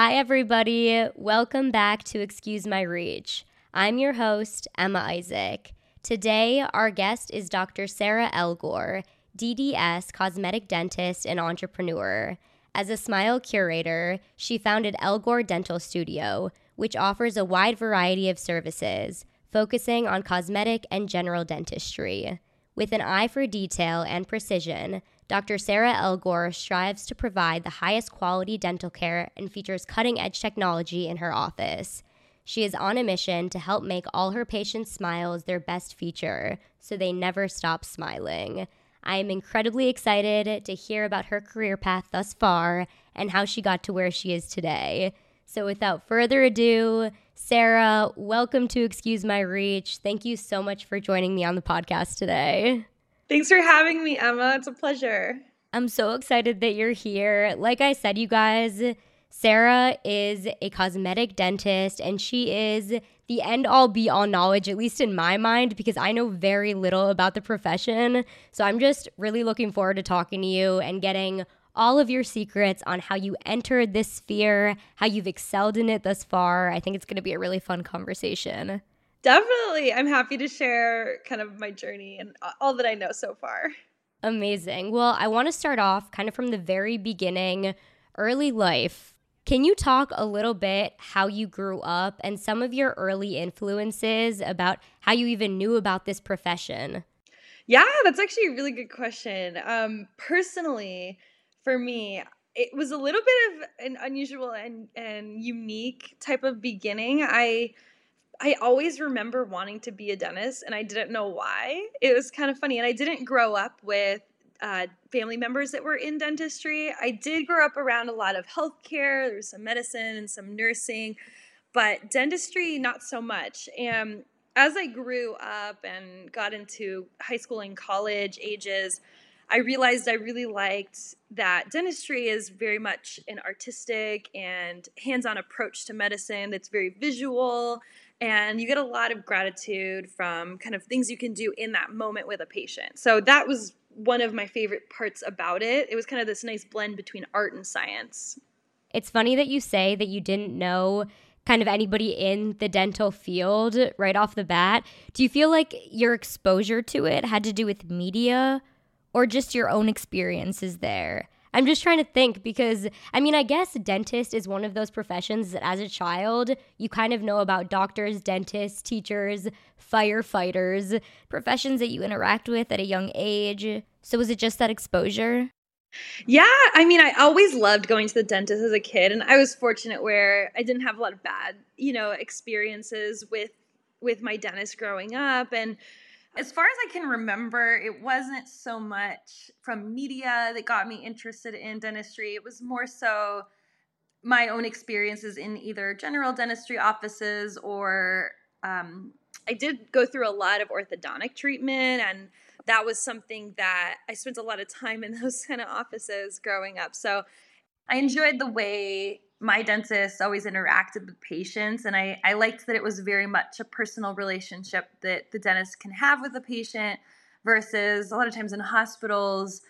Hi, everybody. Welcome back to Excuse My Reach. I'm your host, Emma Isaac. Today, our guest is Dr. Sarah Elghor, DDS, cosmetic dentist and entrepreneur. As a smile curator, she founded Elghor Dental Studio, which offers a wide variety of services, focusing on cosmetic and general dentistry. With an eye for detail and precision, Dr. Sarah Elghor strives to provide the highest quality dental care and features cutting edge technology in her office. She is on a mission to help make all her patients' smiles their best feature so they never stop smiling. I am incredibly excited to hear about her career path thus far and how she got to where she is today. So, without further ado, Sarah, welcome to Excuse My Reach. Thank you so much for joining me on the podcast today. Thanks for having me, Emma. It's a pleasure. I'm so excited that you're here. Like I said, you guys, Sarah is a cosmetic dentist and she is the end all be all knowledge, at least in my mind, because I know very little about the profession. So I'm just really looking forward to talking to you and getting all of your secrets on how you entered this sphere, how you've excelled in it thus far. I think it's going to be a really fun conversation. Definitely. I'm happy to share kind of my journey and all that I know so far. Amazing. Well, I want to start off kind of from the very beginning, early life. Can you talk a little bit how you grew up and some of your early influences about how you even knew about this profession? Yeah, that's actually a really good question. Um, personally, for me, it was a little bit of an unusual and, and unique type of beginning. I I always remember wanting to be a dentist and I didn't know why. It was kind of funny. And I didn't grow up with uh, family members that were in dentistry. I did grow up around a lot of healthcare, there was some medicine and some nursing, but dentistry, not so much. And as I grew up and got into high school and college ages, I realized I really liked that dentistry is very much an artistic and hands on approach to medicine that's very visual. And you get a lot of gratitude from kind of things you can do in that moment with a patient. So that was one of my favorite parts about it. It was kind of this nice blend between art and science. It's funny that you say that you didn't know kind of anybody in the dental field right off the bat. Do you feel like your exposure to it had to do with media or just your own experiences there? I'm just trying to think because I mean, I guess dentist is one of those professions that as a child, you kind of know about doctors, dentists, teachers, firefighters, professions that you interact with at a young age. So was it just that exposure? Yeah, I mean, I always loved going to the dentist as a kid, and I was fortunate where I didn't have a lot of bad, you know, experiences with with my dentist growing up, and as far as I can remember, it wasn't so much from media that got me interested in dentistry. It was more so my own experiences in either general dentistry offices or um, I did go through a lot of orthodontic treatment and that was something that I spent a lot of time in those kind of offices growing up. So I enjoyed the way my dentist always interacted with patients and I, I liked that it was very much a personal relationship that the dentist can have with the patient versus a lot of times in hospitals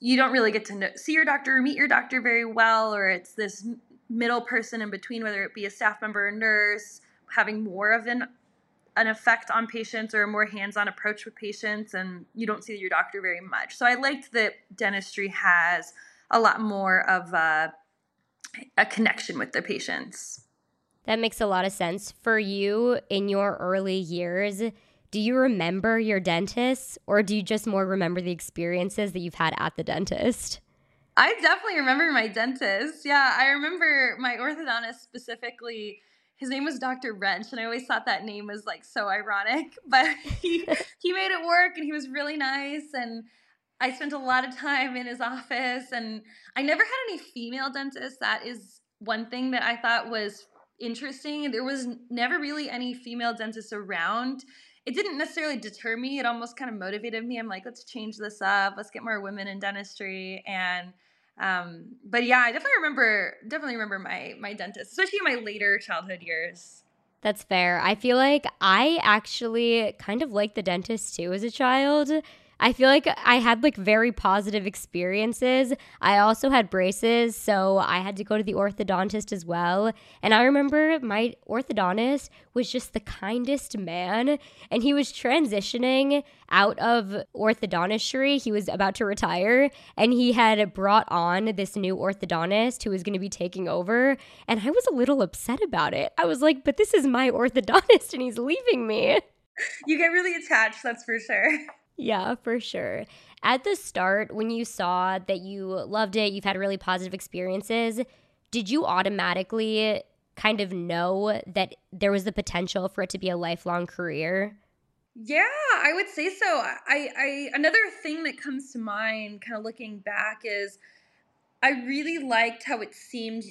you don't really get to know, see your doctor or meet your doctor very well or it's this middle person in between whether it be a staff member or nurse having more of an an effect on patients or a more hands-on approach with patients and you don't see your doctor very much. So i liked that dentistry has a lot more of a a connection with the patients. That makes a lot of sense. For you in your early years, do you remember your dentist or do you just more remember the experiences that you've had at the dentist? I definitely remember my dentist. Yeah, I remember my orthodontist specifically. His name was Dr. Wrench, and I always thought that name was like so ironic, but he he made it work and he was really nice and I spent a lot of time in his office and I never had any female dentists. That is one thing that I thought was interesting. There was never really any female dentists around. It didn't necessarily deter me. It almost kind of motivated me. I'm like, let's change this up. Let's get more women in dentistry. And um, but yeah, I definitely remember definitely remember my my dentist, especially in my later childhood years. That's fair. I feel like I actually kind of liked the dentist too as a child. I feel like I had like very positive experiences. I also had braces, so I had to go to the orthodontist as well. And I remember my orthodontist was just the kindest man, and he was transitioning out of orthodontistry. He was about to retire, and he had brought on this new orthodontist who was going to be taking over. And I was a little upset about it. I was like, but this is my orthodontist, and he's leaving me. You get really attached, that's for sure. Yeah, for sure. At the start, when you saw that you loved it, you've had really positive experiences, did you automatically kind of know that there was the potential for it to be a lifelong career? Yeah, I would say so. I, I another thing that comes to mind, kind of looking back, is I really liked how it seemed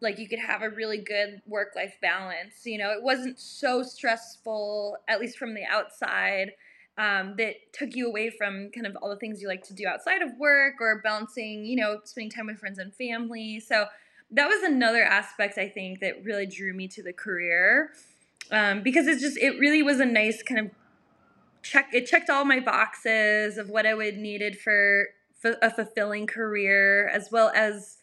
like you could have a really good work life balance. You know, it wasn't so stressful, at least from the outside um, that took you away from kind of all the things you like to do outside of work or balancing, you know, spending time with friends and family. So that was another aspect I think that really drew me to the career um, because it's just it really was a nice kind of check. It checked all my boxes of what I would needed for, for a fulfilling career, as well as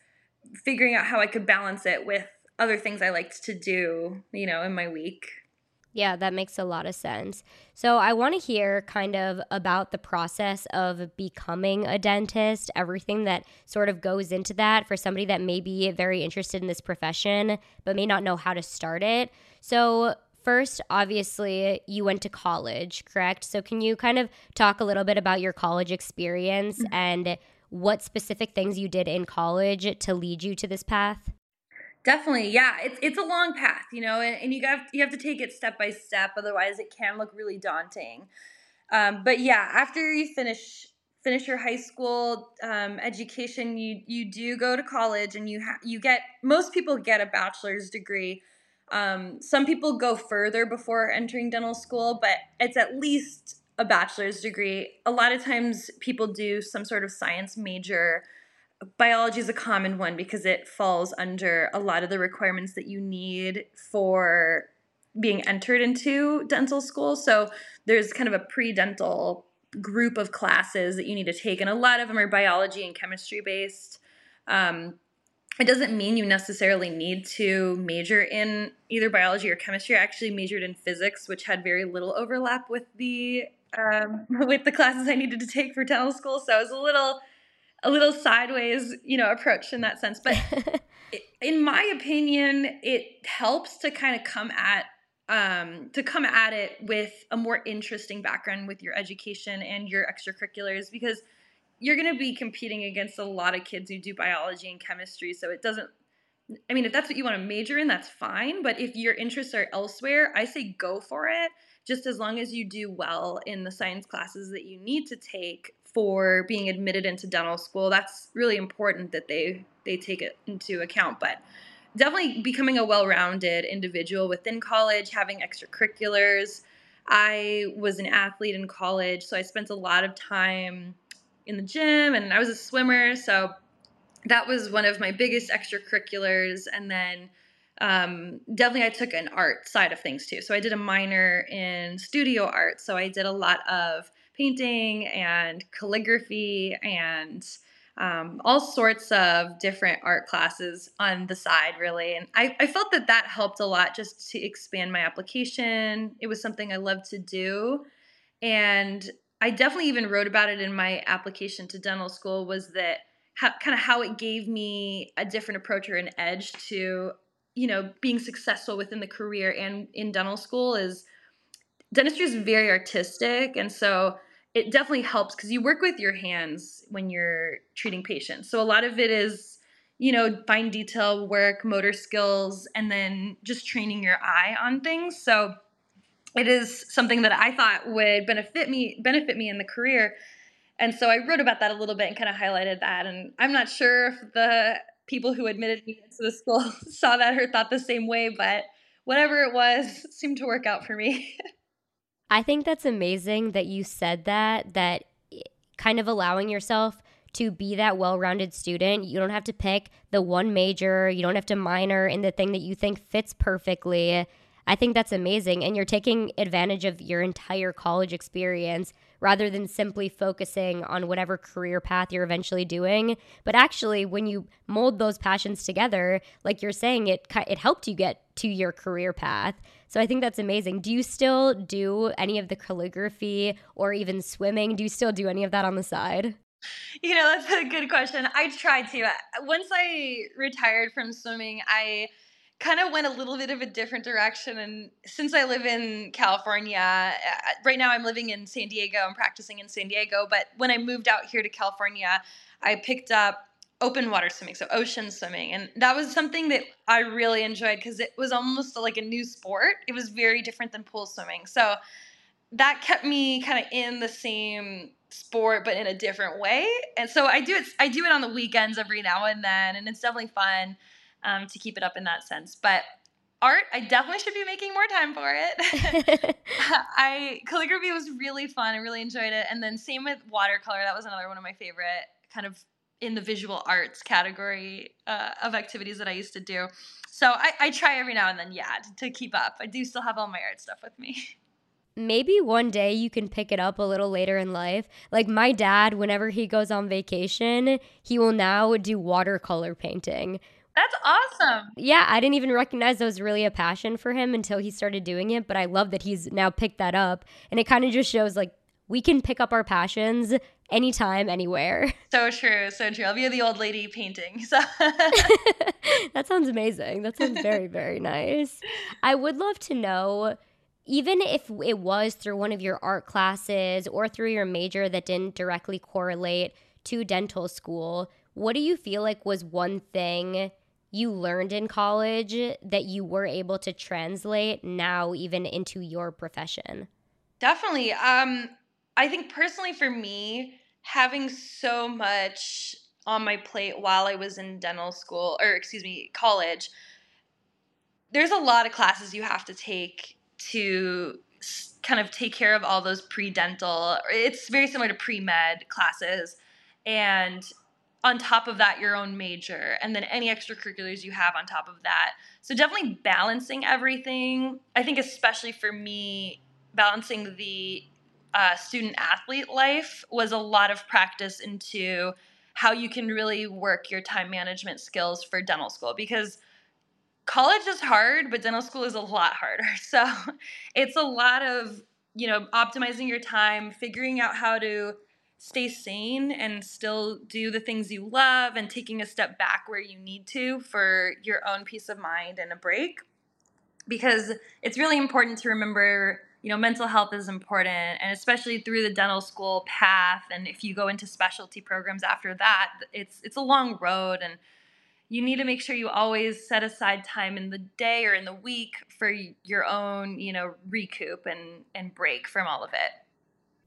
figuring out how I could balance it with other things I liked to do, you know, in my week. Yeah, that makes a lot of sense. So, I want to hear kind of about the process of becoming a dentist, everything that sort of goes into that for somebody that may be very interested in this profession but may not know how to start it. So, first, obviously, you went to college, correct? So, can you kind of talk a little bit about your college experience mm-hmm. and what specific things you did in college to lead you to this path? Definitely, yeah. It's it's a long path, you know, and, and you have you have to take it step by step. Otherwise, it can look really daunting. Um, but yeah, after you finish finish your high school um, education, you you do go to college, and you ha- you get most people get a bachelor's degree. Um, some people go further before entering dental school, but it's at least a bachelor's degree. A lot of times, people do some sort of science major biology is a common one because it falls under a lot of the requirements that you need for being entered into dental school. So there's kind of a pre-dental group of classes that you need to take, and a lot of them are biology and chemistry based. Um, it doesn't mean you necessarily need to major in either biology or chemistry. I actually majored in physics, which had very little overlap with the um, with the classes I needed to take for dental school. So I was a little a little sideways, you know, approach in that sense. But in my opinion, it helps to kind of come at um, to come at it with a more interesting background with your education and your extracurriculars because you're going to be competing against a lot of kids who do biology and chemistry. So it doesn't. I mean, if that's what you want to major in, that's fine. But if your interests are elsewhere, I say go for it. Just as long as you do well in the science classes that you need to take for being admitted into dental school. That's really important that they they take it into account. But definitely becoming a well-rounded individual within college, having extracurriculars. I was an athlete in college, so I spent a lot of time in the gym and I was a swimmer, so that was one of my biggest extracurriculars and then um, definitely I took an art side of things too. So I did a minor in studio art. So I did a lot of painting and calligraphy and um, all sorts of different art classes on the side, really. And I, I felt that that helped a lot just to expand my application. It was something I loved to do. And I definitely even wrote about it in my application to dental school was that how, kind of how it gave me a different approach or an edge to, you know, being successful within the career and in dental school is dentistry is very artistic and so it definitely helps because you work with your hands when you're treating patients. So a lot of it is you know fine detail work motor skills and then just training your eye on things. So it is something that i thought would benefit me benefit me in the career. And so i wrote about that a little bit and kind of highlighted that and i'm not sure if the people who admitted me to the school saw that or thought the same way but whatever it was seemed to work out for me I think that's amazing that you said that, that kind of allowing yourself to be that well rounded student. You don't have to pick the one major, you don't have to minor in the thing that you think fits perfectly. I think that's amazing. And you're taking advantage of your entire college experience, rather than simply focusing on whatever career path you're eventually doing. But actually, when you mold those passions together, like you're saying, it it helped you get to your career path. So I think that's amazing. Do you still do any of the calligraphy or even swimming? Do you still do any of that on the side? You know, that's a good question. I try to. Once I retired from swimming, I kind of went a little bit of a different direction. And since I live in California, uh, right now I'm living in San Diego, I'm practicing in San Diego. But when I moved out here to California, I picked up open water swimming, so ocean swimming. And that was something that I really enjoyed because it was almost like a new sport. It was very different than pool swimming. So that kept me kind of in the same sport but in a different way. And so I do it I do it on the weekends every now and then and it's definitely fun um, to keep it up in that sense. But art, I definitely should be making more time for it. I calligraphy was really fun. I really enjoyed it. And then same with watercolor. That was another one of my favorite kind of in the visual arts category uh, of activities that I used to do. So I, I try every now and then, yeah, to, to keep up. I do still have all my art stuff with me. maybe one day you can pick it up a little later in life. Like my dad, whenever he goes on vacation, he will now do watercolor painting, that's awesome. Yeah, I didn't even recognize that was really a passion for him until he started doing it, but I love that he's now picked that up. And it kind of just shows like we can pick up our passions anytime, anywhere. So true, so true. I'll be the old lady painting. So that sounds amazing. That sounds very, very nice. I would love to know even if it was through one of your art classes or through your major that didn't directly correlate to dental school, what do you feel like was one thing you learned in college that you were able to translate now even into your profession? Definitely. Um, I think personally for me, having so much on my plate while I was in dental school, or excuse me, college, there's a lot of classes you have to take to kind of take care of all those pre-dental. It's very similar to pre-med classes. And on top of that your own major and then any extracurriculars you have on top of that. So definitely balancing everything. I think especially for me balancing the uh, student athlete life was a lot of practice into how you can really work your time management skills for dental school because college is hard but dental school is a lot harder. So it's a lot of you know optimizing your time figuring out how to stay sane and still do the things you love and taking a step back where you need to for your own peace of mind and a break. Because it's really important to remember you know mental health is important and especially through the dental school path and if you go into specialty programs after that it's it's a long road and you need to make sure you always set aside time in the day or in the week for your own you know recoup and and break from all of it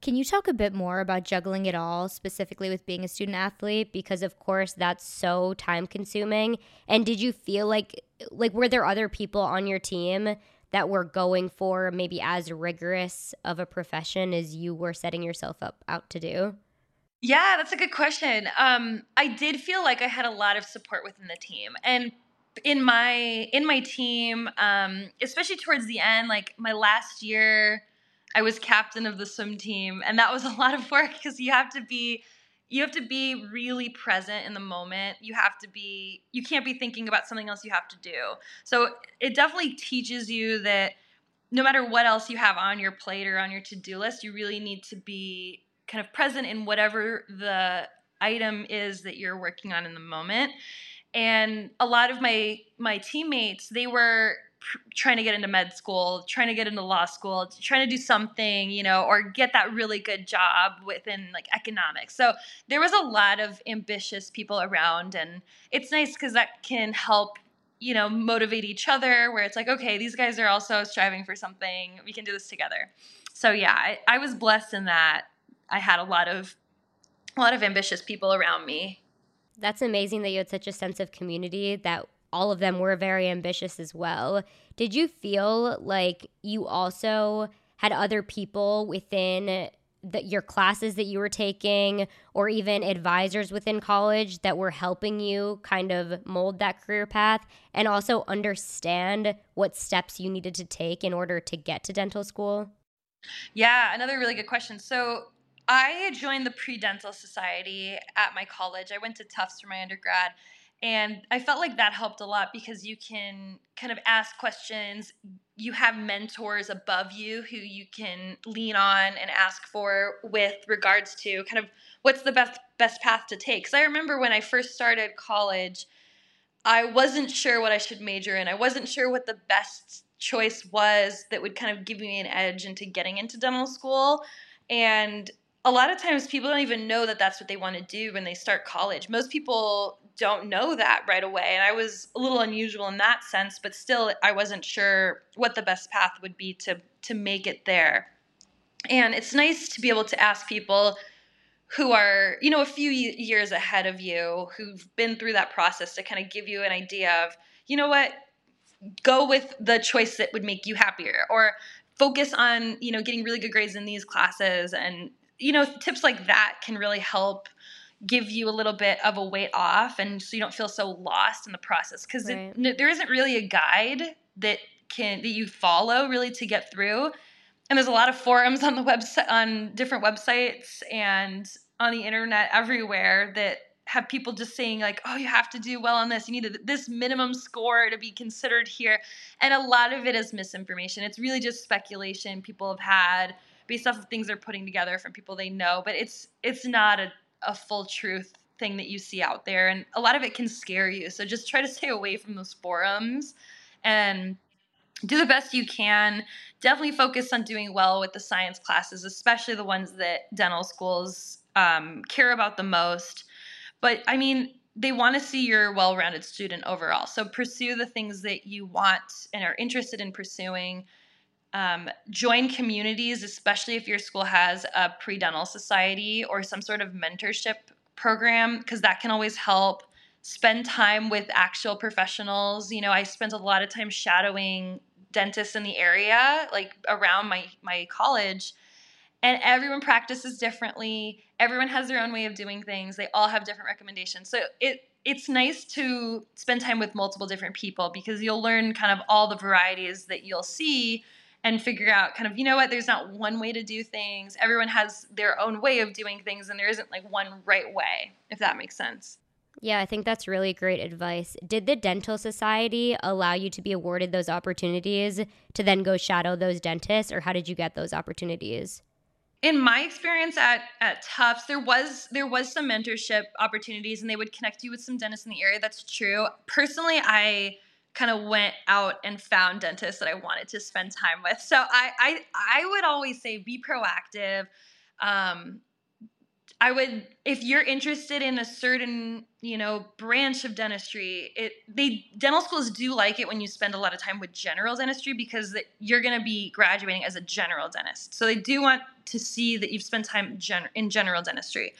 can you talk a bit more about juggling it all, specifically with being a student athlete? Because of course that's so time consuming. And did you feel like like were there other people on your team that were going for maybe as rigorous of a profession as you were setting yourself up out to do? Yeah, that's a good question. Um, I did feel like I had a lot of support within the team, and in my in my team, um, especially towards the end, like my last year I was captain of the swim team, and that was a lot of work because you have to be you have to be really present in the moment. You have to be you can't be thinking about something else you have to do. So it definitely teaches you that no matter what else you have on your plate or on your to-do list, you really need to be kind of present in whatever the item is that you're working on in the moment. And a lot of my my teammates, they were trying to get into med school, trying to get into law school, trying to do something, you know, or get that really good job within like economics. So there was a lot of ambitious people around, and it's nice because that can help, you know, motivate each other. Where it's like, okay, these guys are also striving for something. We can do this together. So yeah, I, I was blessed in that I had a lot of a lot of ambitious people around me. That's amazing that you had such a sense of community that all of them were very ambitious as well. Did you feel like you also had other people within the, your classes that you were taking or even advisors within college that were helping you kind of mold that career path and also understand what steps you needed to take in order to get to dental school? Yeah, another really good question. So I joined the pre-dental society at my college. I went to Tufts for my undergrad and I felt like that helped a lot because you can kind of ask questions. You have mentors above you who you can lean on and ask for with regards to kind of what's the best best path to take. Cuz I remember when I first started college, I wasn't sure what I should major in. I wasn't sure what the best choice was that would kind of give me an edge into getting into dental school. And a lot of times people don't even know that that's what they want to do when they start college. Most people don't know that right away. And I was a little unusual in that sense, but still I wasn't sure what the best path would be to to make it there. And it's nice to be able to ask people who are, you know, a few years ahead of you, who've been through that process to kind of give you an idea of, you know what, go with the choice that would make you happier or focus on, you know, getting really good grades in these classes and you know, tips like that can really help give you a little bit of a weight off and so you don't feel so lost in the process. Because right. there isn't really a guide that can that you follow really to get through. And there's a lot of forums on the website on different websites and on the internet everywhere that have people just saying like oh you have to do well on this. You need this minimum score to be considered here. And a lot of it is misinformation. It's really just speculation people have had based off of things they're putting together from people they know but it's it's not a, a full truth thing that you see out there and a lot of it can scare you so just try to stay away from those forums and do the best you can. Definitely focus on doing well with the science classes especially the ones that dental schools um, care about the most. But i mean they want to see your well-rounded student overall so pursue the things that you want and are interested in pursuing um, join communities, especially if your school has a pre dental society or some sort of mentorship program, because that can always help. Spend time with actual professionals. You know, I spent a lot of time shadowing dentists in the area, like around my my college, and everyone practices differently. Everyone has their own way of doing things. They all have different recommendations. So it it's nice to spend time with multiple different people because you'll learn kind of all the varieties that you'll see and figure out kind of you know what there's not one way to do things everyone has their own way of doing things and there isn't like one right way if that makes sense yeah, I think that's really great advice. Did the dental society allow you to be awarded those opportunities to then go shadow those dentists or how did you get those opportunities? In my experience at at Tufts, there was there was some mentorship opportunities and they would connect you with some dentists in the area. That's true. Personally, I kind of went out and found dentists that I wanted to spend time with. So I I, I would always say be proactive. Um, I would if you're interested in a certain you know branch of dentistry, it they dental schools do like it when you spend a lot of time with general dentistry because you're going to be graduating as a general dentist. So they do want to see that you've spent time gen- in general dentistry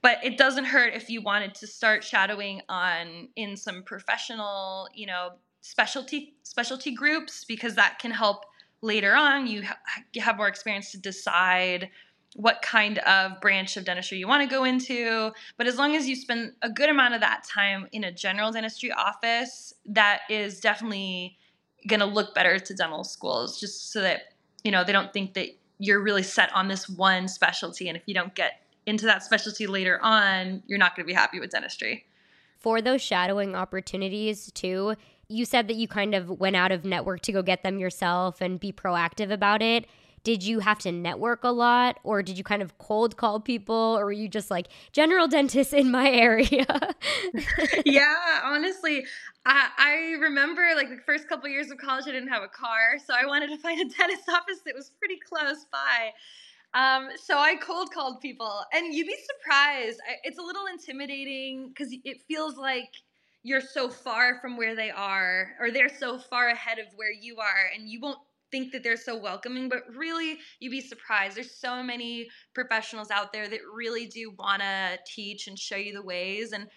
but it doesn't hurt if you wanted to start shadowing on in some professional you know specialty specialty groups because that can help later on. You, ha- you have more experience to decide what kind of branch of dentistry you want to go into. But as long as you spend a good amount of that time in a general dentistry office that is definitely going to look better to dental schools just so that you know they don't think that you're really set on this one specialty. And if you don't get into that specialty later on you're not going to be happy with dentistry. For those shadowing opportunities too you said that you kind of went out of network to go get them yourself and be proactive about it. Did you have to network a lot or did you kind of cold call people or were you just like general dentist in my area? yeah, honestly, I, I remember like the first couple years of college, I didn't have a car. So I wanted to find a dentist office that was pretty close by. Um, so I cold called people, and you'd be surprised. It's a little intimidating because it feels like you're so far from where they are or they're so far ahead of where you are and you won't think that they're so welcoming but really you'd be surprised. There's so many professionals out there that really do want to teach and show you the ways and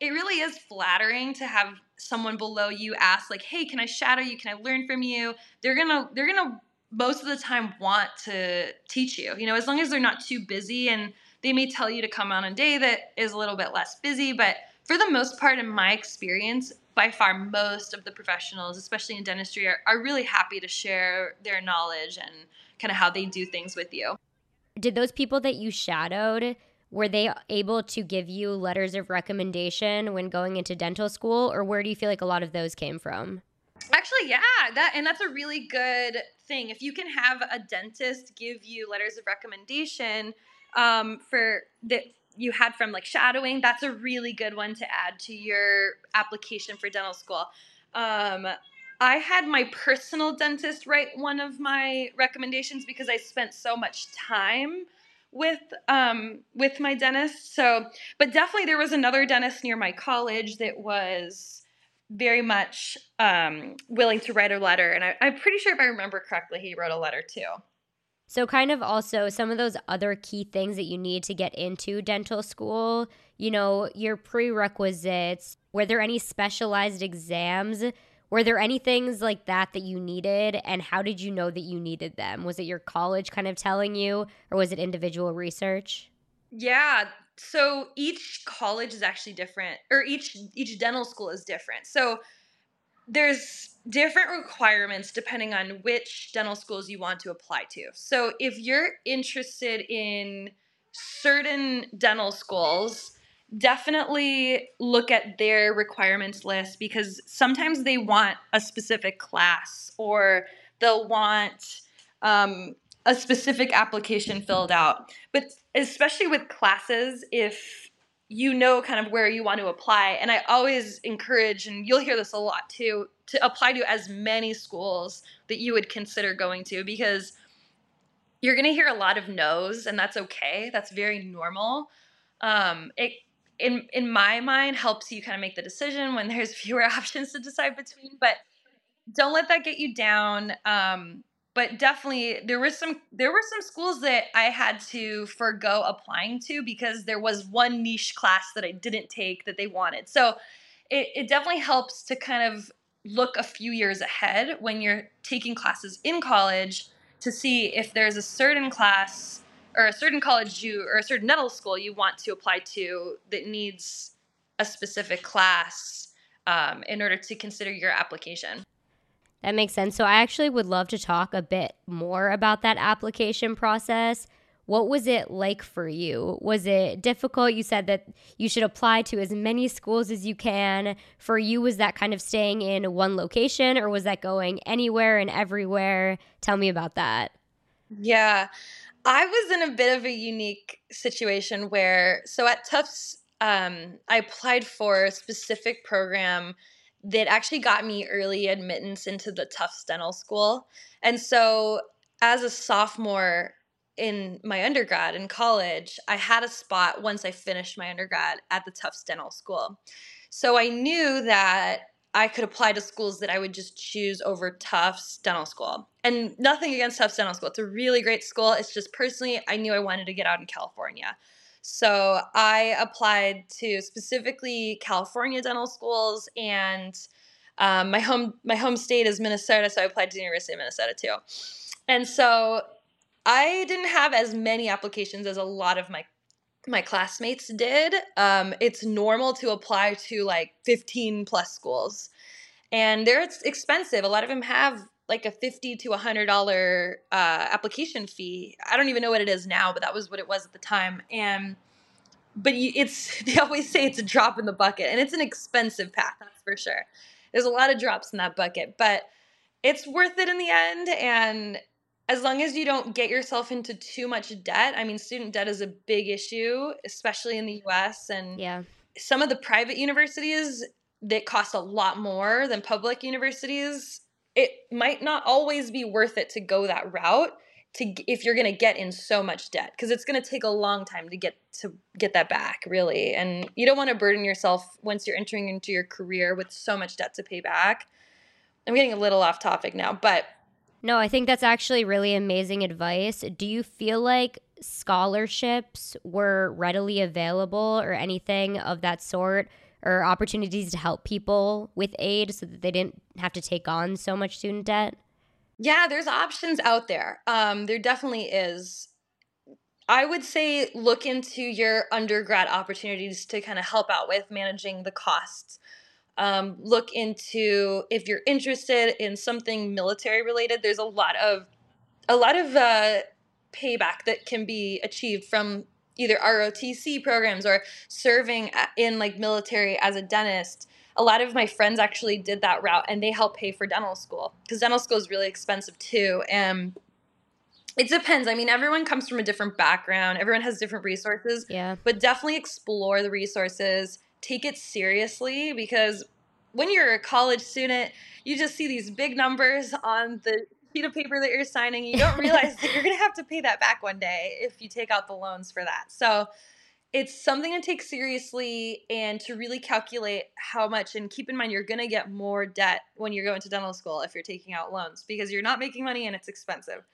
it really is flattering to have someone below you ask like hey can i shadow you? Can i learn from you? They're gonna they're gonna most of the time want to teach you you know as long as they're not too busy and they may tell you to come on a day that is a little bit less busy but for the most part, in my experience, by far most of the professionals, especially in dentistry, are, are really happy to share their knowledge and kind of how they do things with you. did those people that you shadowed were they able to give you letters of recommendation when going into dental school or where do you feel like a lot of those came from? Actually, yeah, that and that's a really good thing. If you can have a dentist give you letters of recommendation um, for that you had from like shadowing, that's a really good one to add to your application for dental school. Um, I had my personal dentist write one of my recommendations because I spent so much time with um, with my dentist. So, but definitely there was another dentist near my college that was very much um, willing to write a letter, and I, I'm pretty sure if I remember correctly, he wrote a letter too. So, kind of also some of those other key things that you need to get into dental school, you know, your prerequisites. Were there any specialized exams? Were there any things like that that you needed? And how did you know that you needed them? Was it your college kind of telling you, or was it individual research? Yeah. So each college is actually different, or each each dental school is different. So there's different requirements depending on which dental schools you want to apply to. So if you're interested in certain dental schools, definitely look at their requirements list because sometimes they want a specific class or they'll want um, a specific application filled out. But especially with classes, if you know kind of where you want to apply, and I always encourage, and you'll hear this a lot too, to apply to as many schools that you would consider going to because you're going to hear a lot of no's, and that's okay. That's very normal. Um, it in in my mind helps you kind of make the decision when there's fewer options to decide between but don't let that get you down um, but definitely there was some there were some schools that i had to forego applying to because there was one niche class that i didn't take that they wanted so it, it definitely helps to kind of look a few years ahead when you're taking classes in college to see if there's a certain class or a certain college you or a certain dental school you want to apply to that needs a specific class um, in order to consider your application. That makes sense. So I actually would love to talk a bit more about that application process. What was it like for you? Was it difficult? You said that you should apply to as many schools as you can. For you, was that kind of staying in one location or was that going anywhere and everywhere? Tell me about that. Yeah. I was in a bit of a unique situation where, so at Tufts, um, I applied for a specific program that actually got me early admittance into the Tufts Dental School. And so, as a sophomore in my undergrad in college, I had a spot once I finished my undergrad at the Tufts Dental School. So, I knew that I could apply to schools that I would just choose over Tufts Dental School. And nothing against Tufts Dental School. It's a really great school. It's just personally, I knew I wanted to get out in California. So I applied to specifically California dental schools and um, my home my home state is Minnesota, so I applied to the University of Minnesota too. And so I didn't have as many applications as a lot of my my classmates did. Um, it's normal to apply to like 15 plus schools, and they're expensive. A lot of them have like a 50 to a hundred dollar uh, application fee. I don't even know what it is now, but that was what it was at the time. And but you, it's they always say it's a drop in the bucket, and it's an expensive path, that's for sure. There's a lot of drops in that bucket, but it's worth it in the end. And as long as you don't get yourself into too much debt. I mean, student debt is a big issue, especially in the US and yeah. some of the private universities that cost a lot more than public universities. It might not always be worth it to go that route to if you're going to get in so much debt because it's going to take a long time to get to get that back really and you don't want to burden yourself once you're entering into your career with so much debt to pay back. I'm getting a little off topic now, but no, I think that's actually really amazing advice. Do you feel like scholarships were readily available or anything of that sort? Or opportunities to help people with aid so that they didn't have to take on so much student debt? Yeah, there's options out there. Um, there definitely is. I would say look into your undergrad opportunities to kind of help out with managing the costs um, look into if you're interested in something military related. There's a lot of a lot of uh, payback that can be achieved from either ROTC programs or serving in like military as a dentist. A lot of my friends actually did that route and they help pay for dental school because dental school is really expensive too. And it depends. I mean, everyone comes from a different background, everyone has different resources. Yeah. But definitely explore the resources, take it seriously because when you're a college student, you just see these big numbers on the sheet of paper that you're signing. You don't realize that you're going to have to pay that back one day if you take out the loans for that. So it's something to take seriously and to really calculate how much. And keep in mind, you're going to get more debt when you're going to dental school if you're taking out loans because you're not making money and it's expensive.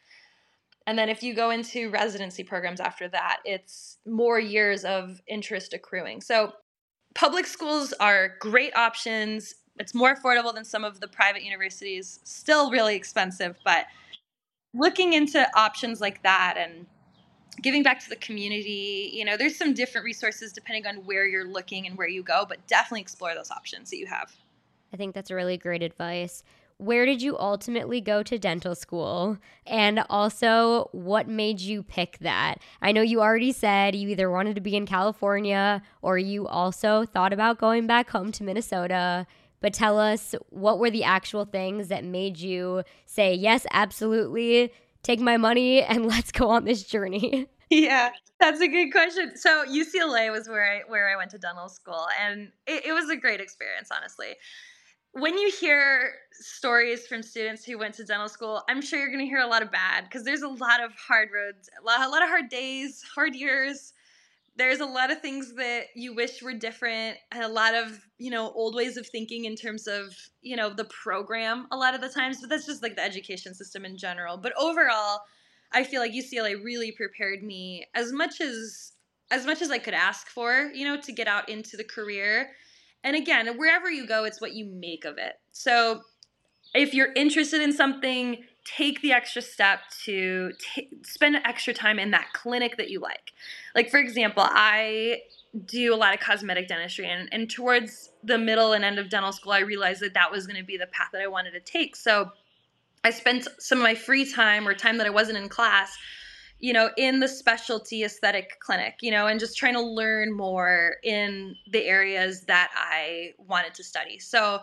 And then if you go into residency programs after that, it's more years of interest accruing. So public schools are great options. It's more affordable than some of the private universities, still really expensive, but looking into options like that and giving back to the community, you know, there's some different resources depending on where you're looking and where you go, but definitely explore those options that you have. I think that's a really great advice where did you ultimately go to dental school? And also, what made you pick that? I know you already said you either wanted to be in California or you also thought about going back home to Minnesota. But tell us what were the actual things that made you say, yes, absolutely, take my money and let's go on this journey? Yeah, that's a good question. So UCLA was where I where I went to dental school, and it, it was a great experience, honestly when you hear stories from students who went to dental school, I'm sure you're going to hear a lot of bad because there's a lot of hard roads, a lot, a lot of hard days, hard years. There's a lot of things that you wish were different, and a lot of you know old ways of thinking in terms of you know the program. A lot of the times, but that's just like the education system in general. But overall, I feel like UCLA really prepared me as much as as much as I could ask for, you know, to get out into the career and again, wherever you go, it's what you make of it. So if you're interested in something, take the extra step to t- spend extra time in that clinic that you like. Like, for example, I do a lot of cosmetic dentistry, and, and towards the middle and end of dental school, I realized that that was going to be the path that I wanted to take. So I spent some of my free time or time that I wasn't in class you know, in the specialty aesthetic clinic, you know, and just trying to learn more in the areas that I wanted to study. So,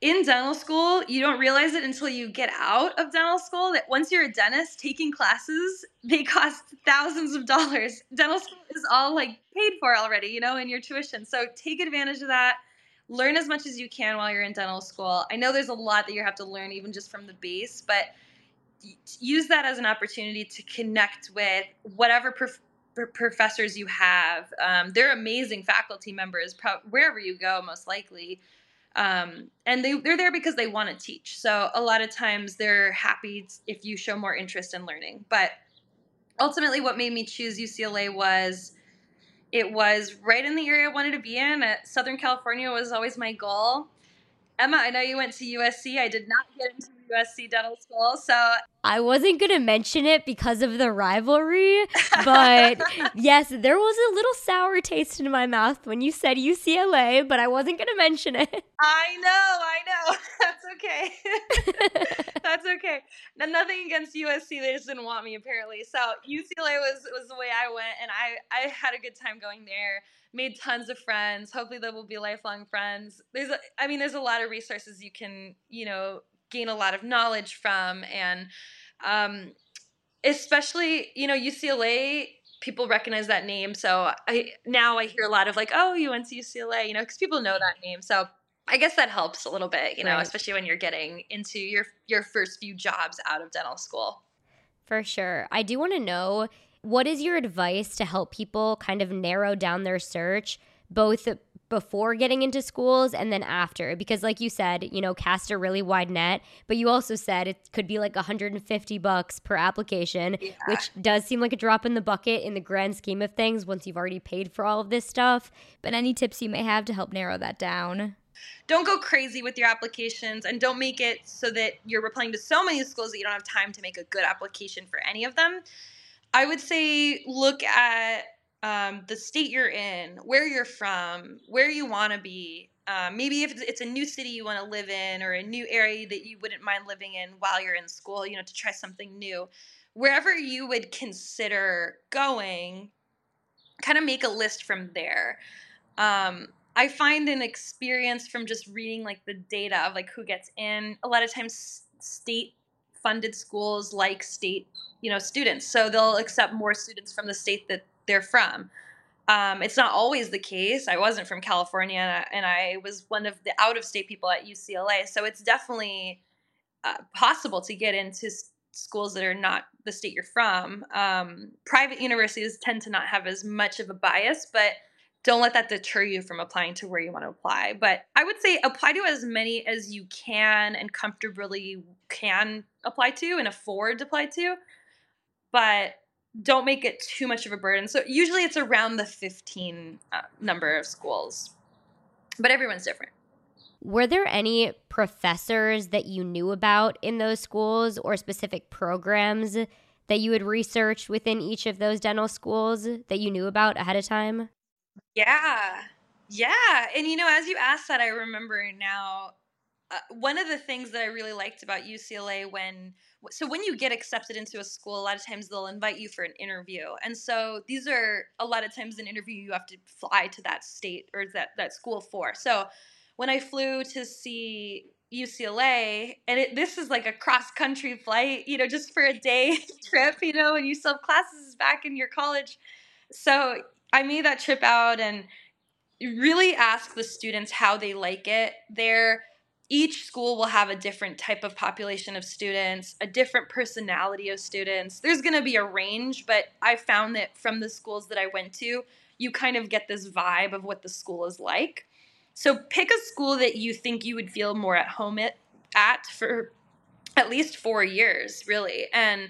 in dental school, you don't realize it until you get out of dental school that once you're a dentist taking classes, they cost thousands of dollars. Dental school is all like paid for already, you know, in your tuition. So, take advantage of that. Learn as much as you can while you're in dental school. I know there's a lot that you have to learn even just from the base, but use that as an opportunity to connect with whatever prof- professors you have. Um, they're amazing faculty members pro- wherever you go, most likely. Um, and they, they're there because they want to teach. So a lot of times they're happy if you show more interest in learning. But ultimately, what made me choose UCLA was it was right in the area I wanted to be in. Southern California was always my goal. Emma, I know you went to USC. I did not get into USC dental school. So I wasn't going to mention it because of the rivalry, but yes, there was a little sour taste in my mouth when you said UCLA, but I wasn't going to mention it. I know, I know. That's okay. That's okay. Now, nothing against USC. They just didn't want me apparently. So UCLA was was the way I went, and I I had a good time going there. Made tons of friends. Hopefully, they will be lifelong friends. There's, a, I mean, there's a lot of resources you can, you know, gain a lot of knowledge from and um, especially you know ucla people recognize that name so i now i hear a lot of like oh you went to ucla you know because people know that name so i guess that helps a little bit you know right. especially when you're getting into your your first few jobs out of dental school for sure i do want to know what is your advice to help people kind of narrow down their search both before getting into schools and then after because like you said you know cast a really wide net but you also said it could be like 150 bucks per application yeah. which does seem like a drop in the bucket in the grand scheme of things once you've already paid for all of this stuff. But any tips you may have to help narrow that down? Don't go crazy with your applications and don't make it so that you're applying to so many schools that you don't have time to make a good application for any of them. I would say look at um, the state you're in, where you're from, where you want to be. Um, maybe if it's a new city you want to live in or a new area that you wouldn't mind living in while you're in school, you know, to try something new. wherever you would consider going, kind of make a list from there. Um, I find an experience from just reading like the data of like who gets in. A lot of times, state funded schools like state, you know, students, so they'll accept more students from the state that they're from. Um, it's not always the case. I wasn't from California, and I, was one of the out of state people at UCLA. So it's definitely uh, possible to get into schools that are not the state you're from. Um, private universities tend to not have as much of a bias, but don't let that deter you from applying to where you want to apply. But I would say apply to as many as you can and comfortably can apply to and afford to apply to. But don't make it too much of a burden. So usually it's around the 15 uh, number of schools, but everyone's different. Were there any professors that you knew about in those schools or specific programs that you had researched within each of those dental schools that you knew about ahead of time? Yeah. Yeah. And you know, as you asked that, I remember now uh, one of the things that I really liked about UCLA when so when you get accepted into a school, a lot of times they'll invite you for an interview, and so these are a lot of times an interview you have to fly to that state or that that school for. So when I flew to see UCLA, and it, this is like a cross country flight, you know, just for a day trip, you know, and you still have classes back in your college. So I made that trip out and really ask the students how they like it. They're each school will have a different type of population of students, a different personality of students. There's going to be a range, but I found that from the schools that I went to, you kind of get this vibe of what the school is like. So pick a school that you think you would feel more at home at, at for at least four years, really, and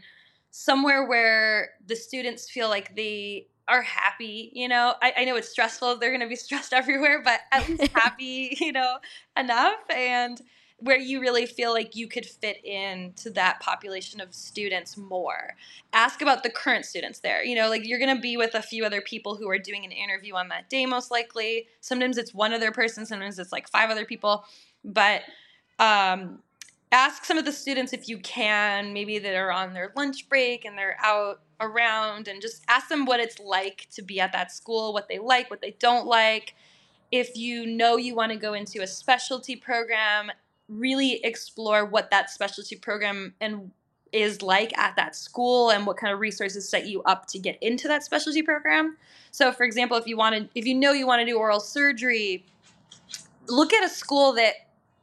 somewhere where the students feel like they are happy, you know. I, I know it's stressful, they're gonna be stressed everywhere, but at least happy, you know, enough and where you really feel like you could fit into that population of students more. Ask about the current students there. You know, like you're going to be with a few other people who are doing an interview on that day, most likely. Sometimes it's one other person, sometimes it's like five other people. But um, ask some of the students if you can, maybe that are on their lunch break and they're out around and just ask them what it's like to be at that school, what they like, what they don't like. If you know you want to go into a specialty program, really explore what that specialty program and is like at that school and what kind of resources set you up to get into that specialty program. So for example, if you want to if you know you want to do oral surgery, look at a school that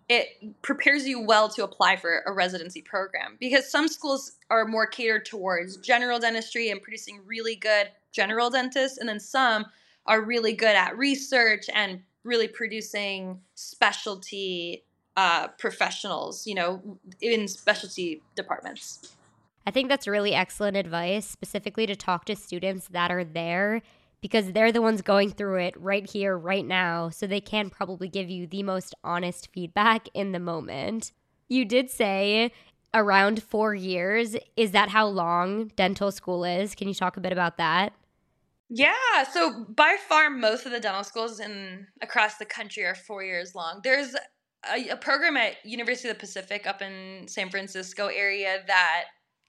it prepares you well to apply for a residency program because some schools are more catered towards general dentistry and producing really good general dentists and then some are really good at research and really producing specialty uh, professionals you know in specialty departments. I think that's really excellent advice specifically to talk to students that are there because they're the ones going through it right here, right now. So they can probably give you the most honest feedback in the moment. You did say around four years. Is that how long dental school is? Can you talk a bit about that? Yeah, so by far most of the dental schools in across the country are four years long. There's a, a program at University of the Pacific up in San Francisco area that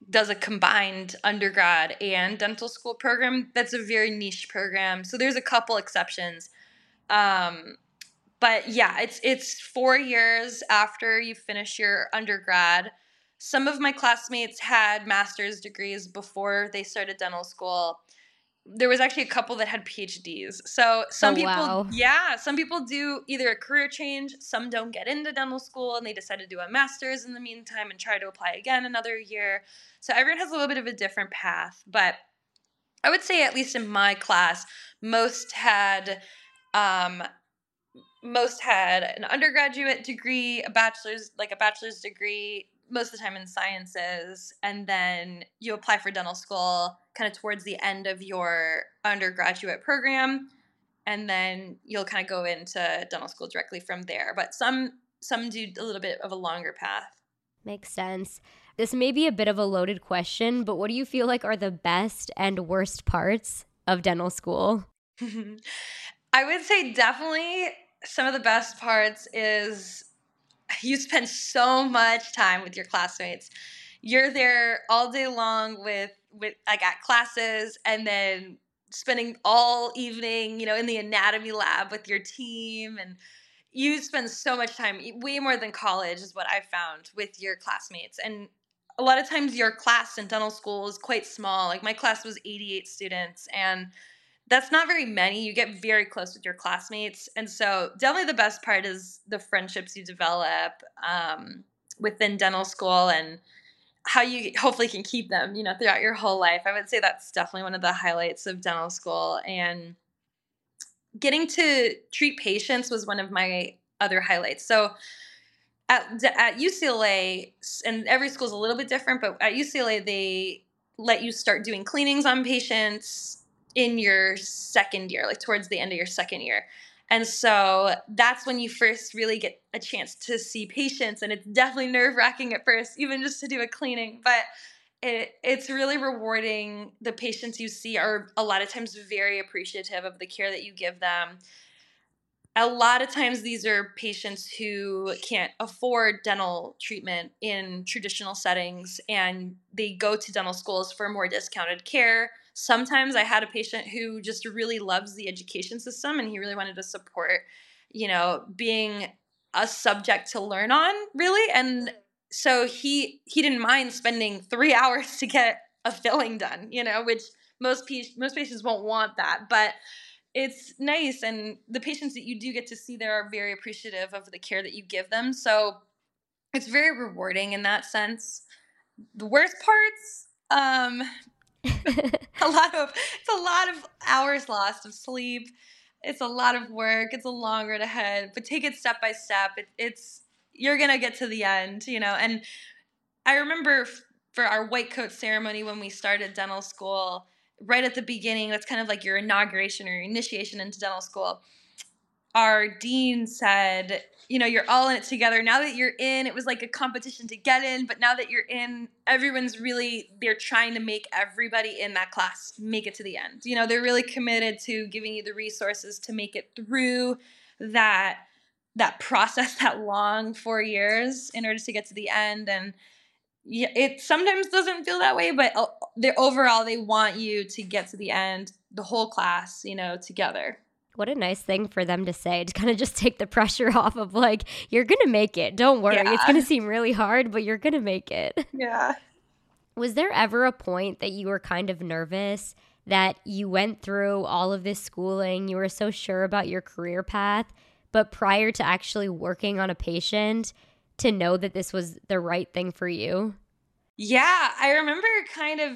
does a combined undergrad and dental school program. That's a very niche program. So there's a couple exceptions. Um, but yeah, it's it's four years after you finish your undergrad. Some of my classmates had master's degrees before they started dental school there was actually a couple that had PhDs. So some oh, people, wow. yeah, some people do either a career change, some don't get into dental school and they decide to do a master's in the meantime and try to apply again another year. So everyone has a little bit of a different path. But I would say, at least in my class, most had. Um, most had an undergraduate degree, a bachelor's, like a bachelor's degree, most of the time in sciences, and then you apply for dental school kind of towards the end of your undergraduate program, and then you'll kind of go into dental school directly from there. But some some do a little bit of a longer path. Makes sense. This may be a bit of a loaded question, but what do you feel like are the best and worst parts of dental school? I would say definitely some of the best parts is you spend so much time with your classmates. you're there all day long with with like at classes and then spending all evening, you know, in the anatomy lab with your team and you spend so much time, way more than college is what I found with your classmates. And a lot of times your class in dental school is quite small. Like my class was 88 students and that's not very many. You get very close with your classmates. And so definitely the best part is the friendships you develop um, within dental school and how you hopefully can keep them, you know, throughout your whole life. I would say that's definitely one of the highlights of dental school. And getting to treat patients was one of my other highlights. So at, at UCLA, and every school is a little bit different, but at UCLA, they let you start doing cleanings on patients in your second year, like towards the end of your second year. And so that's when you first really get a chance to see patients. And it's definitely nerve wracking at first, even just to do a cleaning. But it, it's really rewarding. The patients you see are a lot of times very appreciative of the care that you give them a lot of times these are patients who can't afford dental treatment in traditional settings and they go to dental schools for more discounted care sometimes i had a patient who just really loves the education system and he really wanted to support you know being a subject to learn on really. And so he he didn't mind spending three hours to get a filling done you know which most most patients won't want that. But it's nice and the patients that you do get to see there are very appreciative of the care that you give them. So it's very rewarding in that sense. The worst parts um a lot of it's a lot of hours lost of sleep it's a lot of work it's a long road ahead but take it step by step it, it's you're gonna get to the end you know and i remember for our white coat ceremony when we started dental school right at the beginning, that's kind of like your inauguration or your initiation into dental school. Our dean said, you know, you're all in it together. Now that you're in, it was like a competition to get in, but now that you're in, everyone's really they're trying to make everybody in that class make it to the end. You know, they're really committed to giving you the resources to make it through that that process that long 4 years in order to get to the end and yeah, it sometimes doesn't feel that way, but they overall they want you to get to the end, the whole class, you know, together. What a nice thing for them to say to kind of just take the pressure off of like you're gonna make it. Don't worry, yeah. it's gonna seem really hard, but you're gonna make it. Yeah. Was there ever a point that you were kind of nervous that you went through all of this schooling, you were so sure about your career path, but prior to actually working on a patient, to know that this was the right thing for you? Yeah, I remember kind of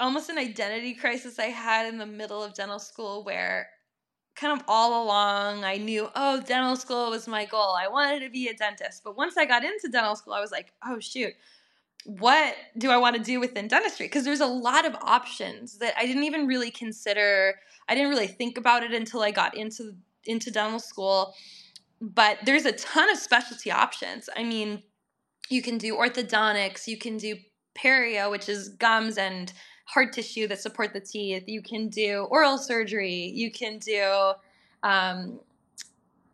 almost an identity crisis I had in the middle of dental school where kind of all along I knew, oh, dental school was my goal. I wanted to be a dentist. But once I got into dental school, I was like, oh, shoot, what do I want to do within dentistry? Because there's a lot of options that I didn't even really consider. I didn't really think about it until I got into into dental school but there's a ton of specialty options. I mean, you can do orthodontics, you can do perio, which is gums and hard tissue that support the teeth. You can do oral surgery. You can do, um,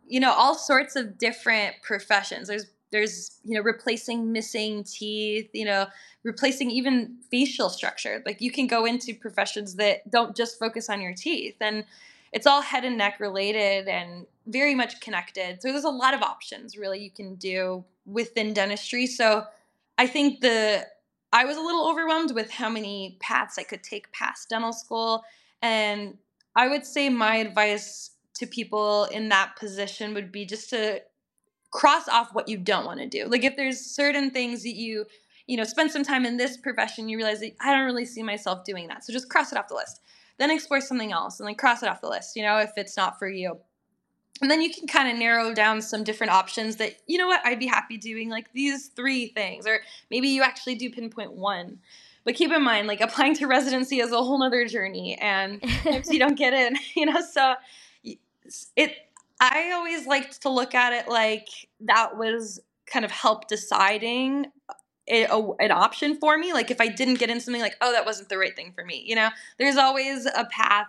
you know, all sorts of different professions. There's there's you know replacing missing teeth. You know, replacing even facial structure. Like you can go into professions that don't just focus on your teeth and it's all head and neck related and very much connected. So there's a lot of options really you can do within dentistry. So I think the I was a little overwhelmed with how many paths I could take past dental school and I would say my advice to people in that position would be just to cross off what you don't want to do. Like if there's certain things that you you know spend some time in this profession you realize that I don't really see myself doing that. So just cross it off the list then explore something else and like cross it off the list, you know, if it's not for you. And then you can kind of narrow down some different options that, you know what, I'd be happy doing like these three things. Or maybe you actually do pinpoint one. But keep in mind, like applying to residency is a whole nother journey and if you don't get in, you know, so it I always liked to look at it like that was kind of help deciding a, a, an option for me. Like if I didn't get in something like, oh, that wasn't the right thing for me, you know, there's always a path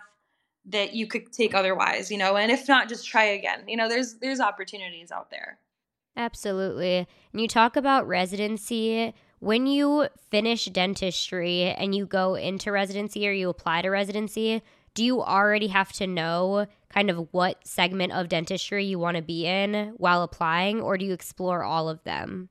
that you could take otherwise, you know, and if not, just try again. You know, there's there's opportunities out there. Absolutely. And you talk about residency. when you finish dentistry and you go into residency or you apply to residency, do you already have to know kind of what segment of dentistry you want to be in while applying, or do you explore all of them?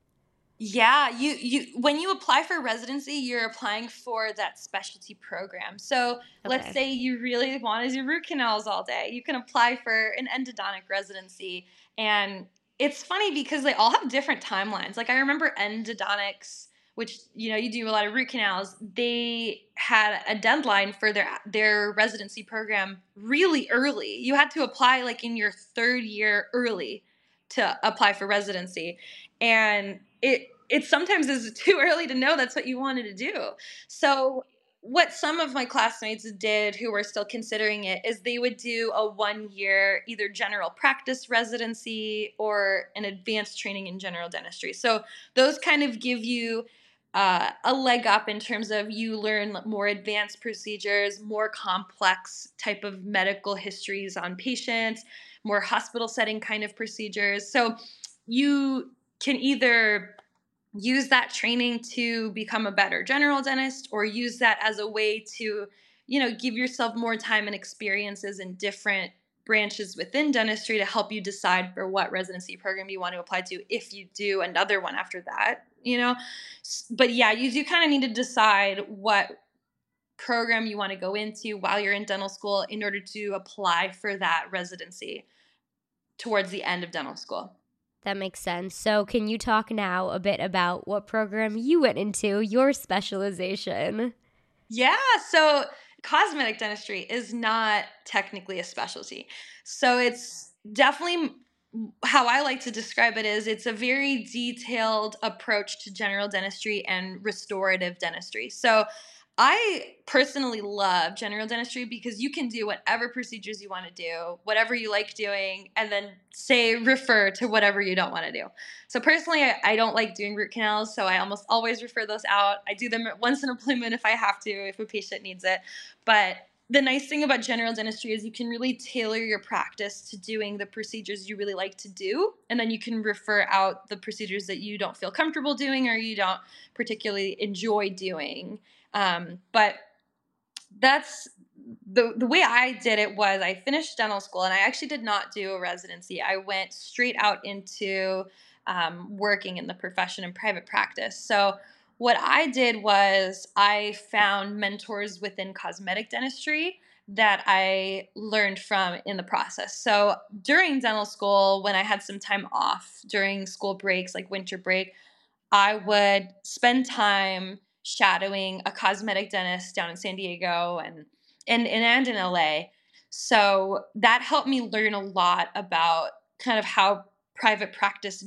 Yeah, you you when you apply for residency, you're applying for that specialty program. So okay. let's say you really want to do root canals all day, you can apply for an endodontic residency, and it's funny because they all have different timelines. Like I remember endodontics which you know you do a lot of root canals they had a deadline for their their residency program really early you had to apply like in your third year early to apply for residency and it it sometimes is too early to know that's what you wanted to do so what some of my classmates did who were still considering it is they would do a one year either general practice residency or an advanced training in general dentistry so those kind of give you uh, a leg up in terms of you learn more advanced procedures, more complex type of medical histories on patients, more hospital setting kind of procedures. So you can either use that training to become a better general dentist or use that as a way to you know give yourself more time and experiences in different branches within dentistry to help you decide for what residency program you want to apply to if you do another one after that, you know? But yeah, you do kind of need to decide what program you want to go into while you're in dental school in order to apply for that residency towards the end of dental school. That makes sense. So, can you talk now a bit about what program you went into, your specialization? Yeah. So, cosmetic dentistry is not technically a specialty. So it's definitely how I like to describe it is it's a very detailed approach to general dentistry and restorative dentistry. So I personally love general dentistry because you can do whatever procedures you want to do, whatever you like doing, and then say refer to whatever you don't want to do. So personally, I, I, don't like doing root canals, so I almost always refer those out. I do them once in a blue moon if I have to, if a patient needs it. But the nice thing about general dentistry is you can really tailor your practice to doing the procedures you really like to do, and then you can refer out the procedures that you don't feel comfortable doing or you don't particularly enjoy doing. Um, but that's the the way I did it was I finished dental school and I actually did not do a residency. I went straight out into um, working in the profession in private practice. So what I did was I found mentors within cosmetic dentistry that I learned from in the process. So during dental school, when I had some time off during school breaks, like winter break, I would spend time shadowing a cosmetic dentist down in San Diego and and and, in LA. So that helped me learn a lot about kind of how private practice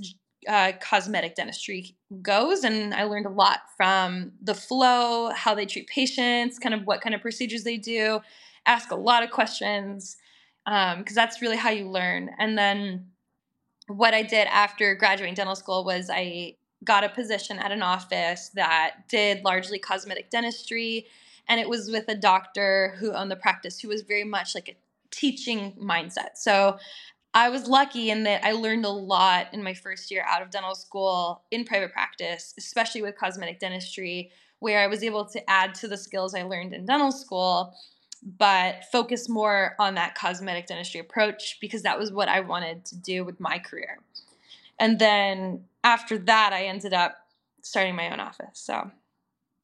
uh, cosmetic dentistry goes. And I learned a lot from the flow, how they treat patients, kind of what kind of procedures they do, ask a lot of questions, because um, that's really how you learn. And then what I did after graduating dental school was I got a position at an office that did largely cosmetic dentistry. And it was with a doctor who owned the practice who was very much like a teaching mindset. So I was lucky in that I learned a lot in my first year out of dental school in private practice, especially with cosmetic dentistry, where I was able to add to the skills I learned in dental school, but focus more on that cosmetic dentistry approach because that was what I wanted to do with my career. And then after that, I ended up starting my own office. So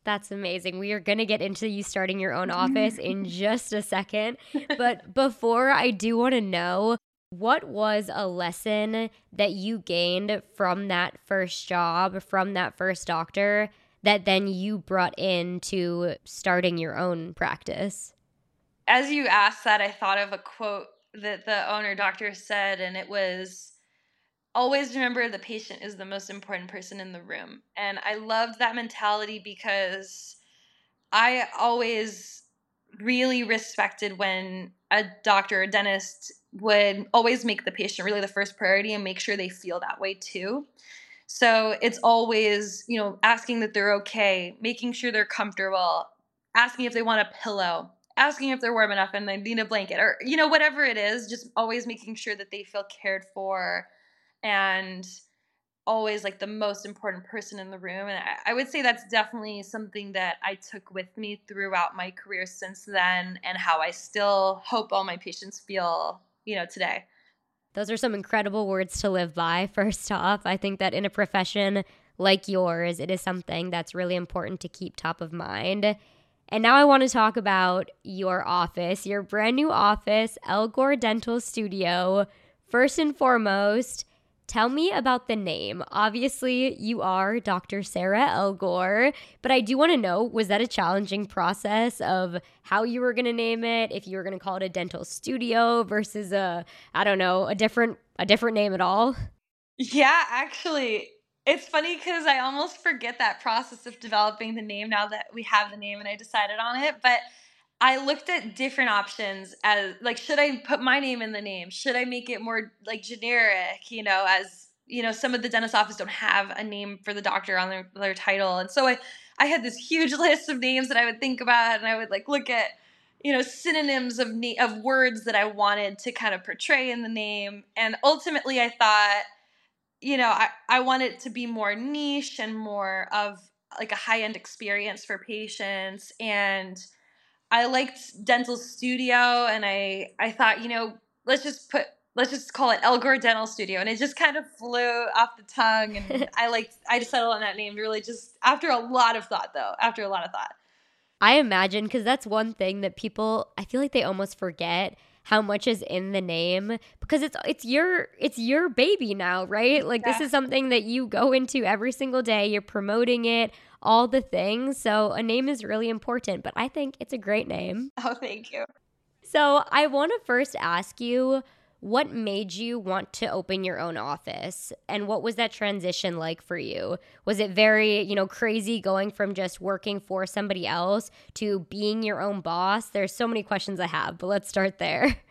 that's amazing. We are going to get into you starting your own office in just a second. But before I do want to know what was a lesson that you gained from that first job, from that first doctor, that then you brought into starting your own practice? As you asked that, I thought of a quote that the owner doctor said, and it was always remember the patient is the most important person in the room. And I loved that mentality because I always really respected when a doctor or dentist would always make the patient really the first priority and make sure they feel that way too. So it's always, you know, asking that they're okay, making sure they're comfortable, asking if they want a pillow, asking if they're warm enough and they need a blanket or, you know, whatever it is, just always making sure that they feel cared for and always like the most important person in the room. And I, I, would say that's definitely something that I took with me throughout my career since then and how I still hope all my patients feel, you know, today. Those are some incredible words to live by. First off, I think that in a profession like yours, it is something that's really important to keep top of mind. And now I want to talk about your office, your brand new office, Elghor Dental Studio. First and foremost, Tell me about the name. Obviously, you are Dr. Sarah Elghor, but I do want to know was that a challenging process of how you were going to name it, if you were going to call it a dental studio versus a I don't know, a different a different name at all? Yeah, actually, it's funny cuz I almost forget that process of developing the name now that we have the name and I decided on it, but I looked at different options as like, should I put my name in the name? Should I make it more like generic? You know, as you know, some of the dentist office don't have a name for the doctor on their, their title, and so I I had this huge list of names that I would think about, and I would like look at you know synonyms of na- of words that I wanted to kind of portray in the name, and ultimately I thought, you know, I I want it to be more niche and more of like a high end experience for patients and I liked Dental Studio, and I I thought, you know, let's just put let's just call it Elghor Dental Studio, and it just kind of flew off the tongue, and I liked I just settled on that name really just after a lot of thought, though. After a lot of thought. I imagine because that's one thing that people I feel like they almost forget how much is in the name because it's it's your it's your baby now, right? Like yeah. this is something that you go into every single day. You're promoting it all the things. So a name is really important, but I think it's a great name. Oh, thank you. So I want to first ask you what made you want to open your own office? And what was that transition like for you? Was it very you know crazy going from just working for somebody else to being your own boss? There's so many questions i have but let's start there.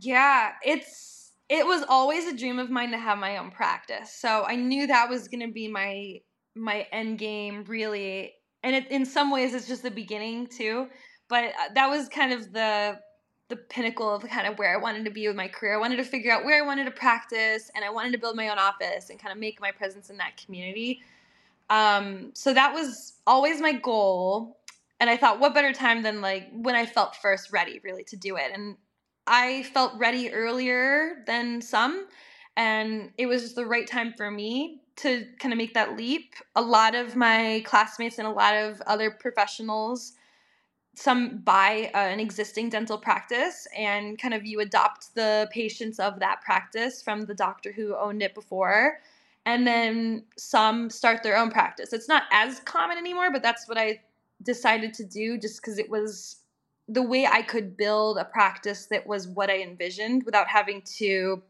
Yeah it's it was always a dream of mine to have my own practice. So i knew that was going to be my my end game really. And it, in some ways it's just the beginning too. But uh, that was kind of the the pinnacle of kind of where I wanted to be with my career. I wanted to figure out where I wanted to practice and I wanted to build my own office and kind of make my presence in that community. Um, so that was always my goal. And I thought, what better time than like when I felt first ready really to do it. And I felt ready earlier than some. And it was just the right time for me to kind of make that leap. A lot of my classmates and a lot of other professionals, some buy uh, an existing dental practice and kind of you adopt the patients of that practice from the doctor who owned it before. And then some start their own practice. It's not as common anymore, but that's what I decided to do just because it was the way I could build a practice that was what I envisioned without having to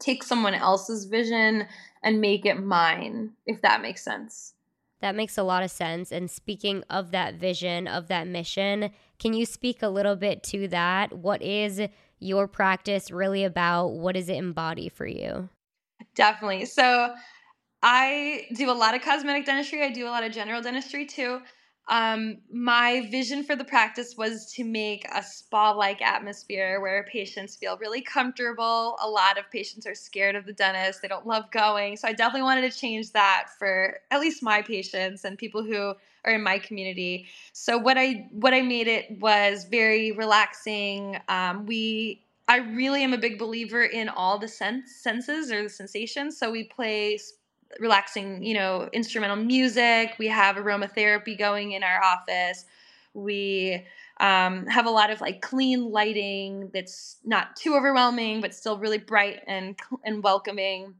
take someone else's vision and make it mine, if that makes sense. That makes a lot of sense. And speaking of that vision, of that mission, can you speak a little bit to that? What is your practice really about? What does it embody for you? Definitely. So, I do a lot of cosmetic dentistry. I do a lot of general dentistry too. Um, my vision for the practice was to make a spa like atmosphere where patients feel really comfortable. A lot of patients are scared of the dentist, they don't love going. So I definitely wanted to change that for at least my patients and people who are in my community. So what I what I made it was very relaxing. Um, we I really am a big believer in all the sense senses or the sensations. So we play relaxing, you know, instrumental music. We have aromatherapy going in our office. We um, have a lot of like clean lighting that's not too overwhelming, but still really bright and and welcoming.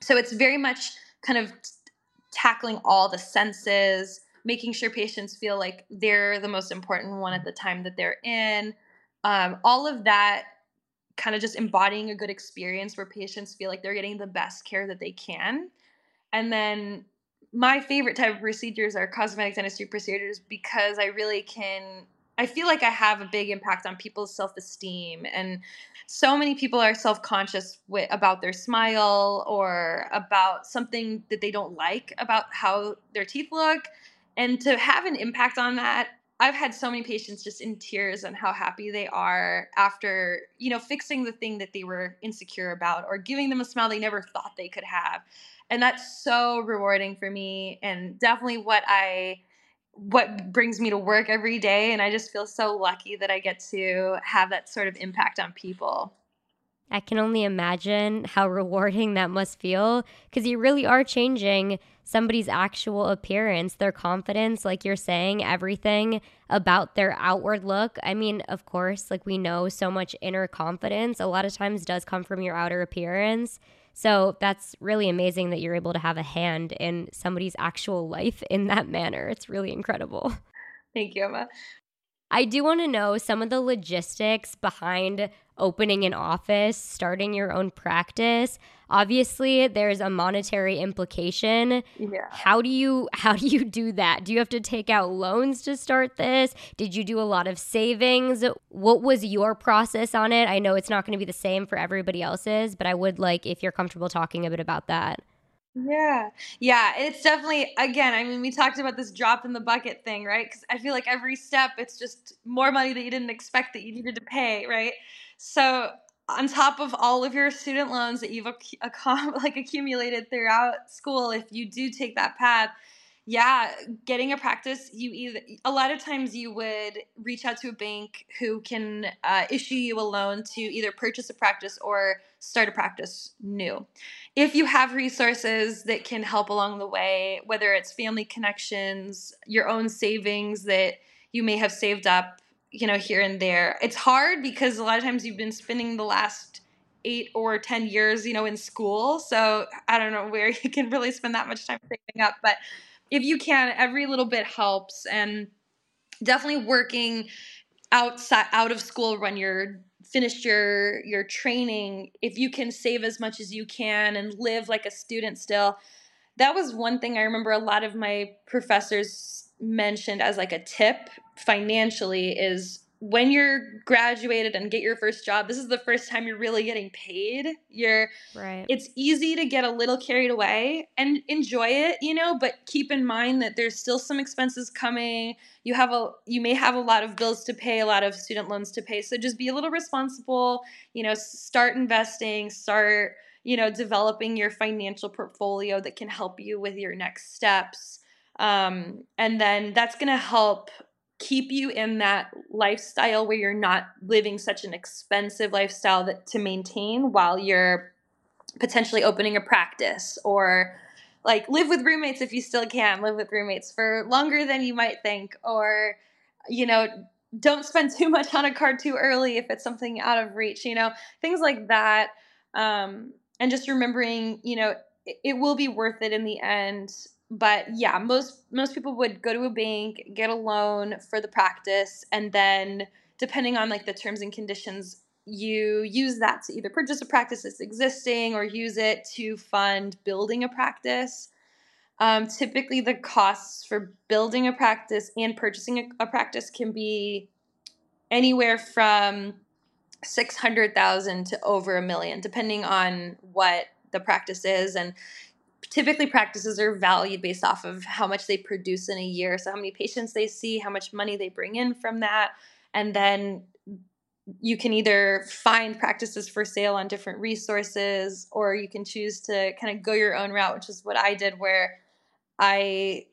So it's very much kind of tackling all the senses, making sure patients feel like they're the most important one at the time that they're in. Um, all of that kind of just embodying a good experience where patients feel like they're getting the best care that they can. And then my favorite type of procedures are cosmetic dentistry procedures because I really can I feel like I have a big impact on people's self-esteem and so many people are self-conscious with, about their smile or about something that they don't like about how their teeth look and to have an impact on that I've had so many patients just in tears on how happy they are after, you know, fixing the thing that they were insecure about or giving them a smile they never thought they could have. And that's so rewarding for me and definitely what I what brings me to work every day and I just feel so lucky that I get to have that sort of impact on people. I can only imagine how rewarding that must feel because you really are changing somebody's actual appearance, their confidence, like you're saying, everything about their outward look. I mean, of course, like we know so much inner confidence a lot of times does come from your outer appearance. So that's really amazing that you're able to have a hand in somebody's actual life in that manner. It's really incredible. Thank you, Emma. I do want to know some of the logistics behind opening an office, starting your own practice. Obviously, there's a monetary implication. Yeah. How do you how do you do that? Do you have to take out loans to start this? Did you do a lot of savings? What was your process on it? I know it's not going to be the same for everybody else's, but I would like if you're comfortable talking a bit about that. Yeah. Yeah. It's definitely, again, I mean, we talked about this drop in the bucket thing, right? Because I feel like every step, it's just more money that you didn't expect that you needed to pay, right? So, on top of all of your student loans that you've like accumulated throughout school, if you do take that path, yeah, getting a practice, you either a lot of times you would reach out to a bank who can uh, issue you a loan to either purchase a practice or start a practice new. If you have resources that can help along the way, whether it's family connections, your own savings that you may have saved up, you know, here and there. It's hard because a lot of times you've been spending the last eight or 10 years, you know, in school. So I don't know where you can really spend that much time saving up. But if you can, every little bit helps. And definitely working outside out of school when you're finished your your training if you can save as much as you can and live like a student still that was one thing i remember a lot of my professors mentioned as like a tip financially is when you're graduated and get your first job this is the first time you're really getting paid. You're right. it's easy to get a little carried away and enjoy it you know but keep in mind that there's still some expenses coming. You have a you may have a lot of bills to pay a lot of student loans to pay so just be a little responsible you know start investing start you know developing your financial portfolio that can help you with your next steps um, and then that's going to help keep you in that lifestyle where you're not living such an expensive lifestyle that to maintain while you're potentially opening a practice or like live with roommates if you still can live with roommates for longer than you might think or you know don't spend too much on a card too early if it's something out of reach you know things like that. Um, and just remembering you know it, it will be worth it in the end but yeah, most most people would go to a bank, get a loan for the practice, and then depending on like the terms and conditions, you use that to either purchase a practice that's existing or use it to fund building a practice. Um, typically, the costs for building a practice and purchasing a, a practice can be anywhere from six hundred thousand to over a million, depending on what the practice is. And typically practices are valued based off of how much they produce in a year. So how many patients they see how much money they bring in from that. And then you can either find practices for sale on different resources or you can choose to kind of go your own route which is what i did where i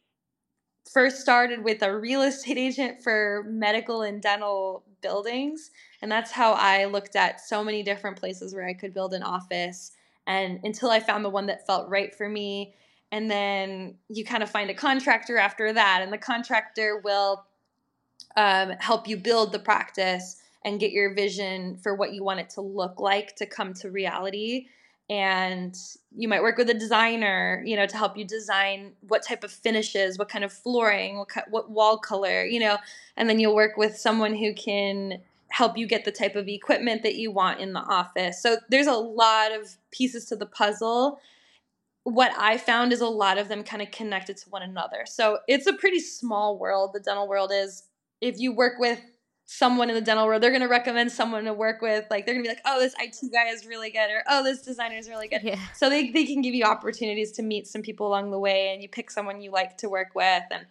first started with a real estate agent for medical and dental buildings. And that's how i looked at so many different places where i could build an office and until I found the one that felt right for me. And then you kind of find a contractor after that, and the contractor will um, help you build the practice and get your vision for what you want it to look like to come to reality. And you might work with a designer, you know, to help you design what type of finishes, what kind of flooring, what, what wall color, you know, and then you'll work with someone who can help you get the type of equipment that you want in the office. So there's a lot of pieces to the puzzle. What I found is a lot of them kind of connected to one another. So it's a pretty small world, the dental world is. If you work with someone in the dental world, they're going to recommend someone to work with. Like they're going to be like, "Oh, this IT guy is really good," or "Oh, this designer is really good." Yeah. So they they can give you opportunities to meet some people along the way, and you pick someone you like to work with. And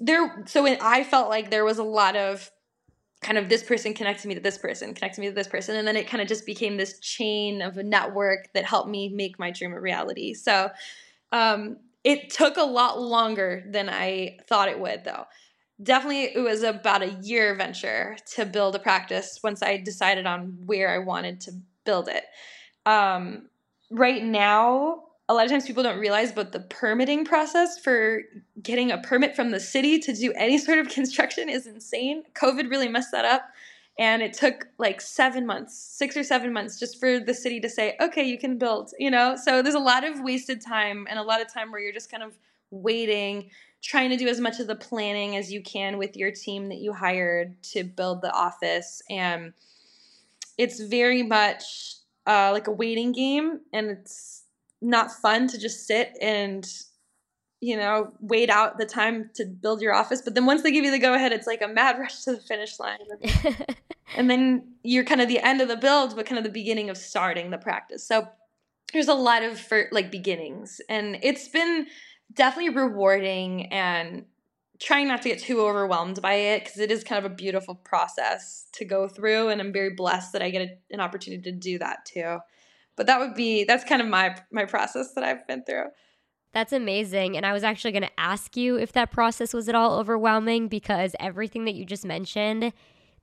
there, so when I felt like there was a lot of kind of this person connected me to this person, connected me to this person. And then it kind of just became this chain of a network that helped me make my dream a reality. So Um, it took a lot longer than I thought it would, though. Definitely, it was about a year venture to build a practice once I decided on where I wanted to build it. Um, right now, a lot of times people don't realize, but the permitting process for getting a permit from the city to do any sort of construction is insane. COVID really messed that up. And it took like seven months, six or seven months, just for the city to say, okay, you can build, you know? So there's a lot of wasted time and a lot of time where you're just kind of waiting, trying to do as much of the planning as you can with your team that you hired to build the office. And it's very much uh, like a waiting game. And it's, not fun to just sit and you know wait out the time to build your office. But then once they give you the go ahead it's like a mad rush to the finish line. And then you're kind of the end of the build but kind of the beginning of starting the practice. So there's a lot of for like beginnings. And it's been definitely rewarding and trying not to get too overwhelmed by it because it is kind of a beautiful process to go through. And i'm very blessed that i get a, an opportunity to do that too but that would be that's kind of my my process that I've been through. That's amazing. And I was actually going to ask you if that process was at all overwhelming because everything that you just mentioned,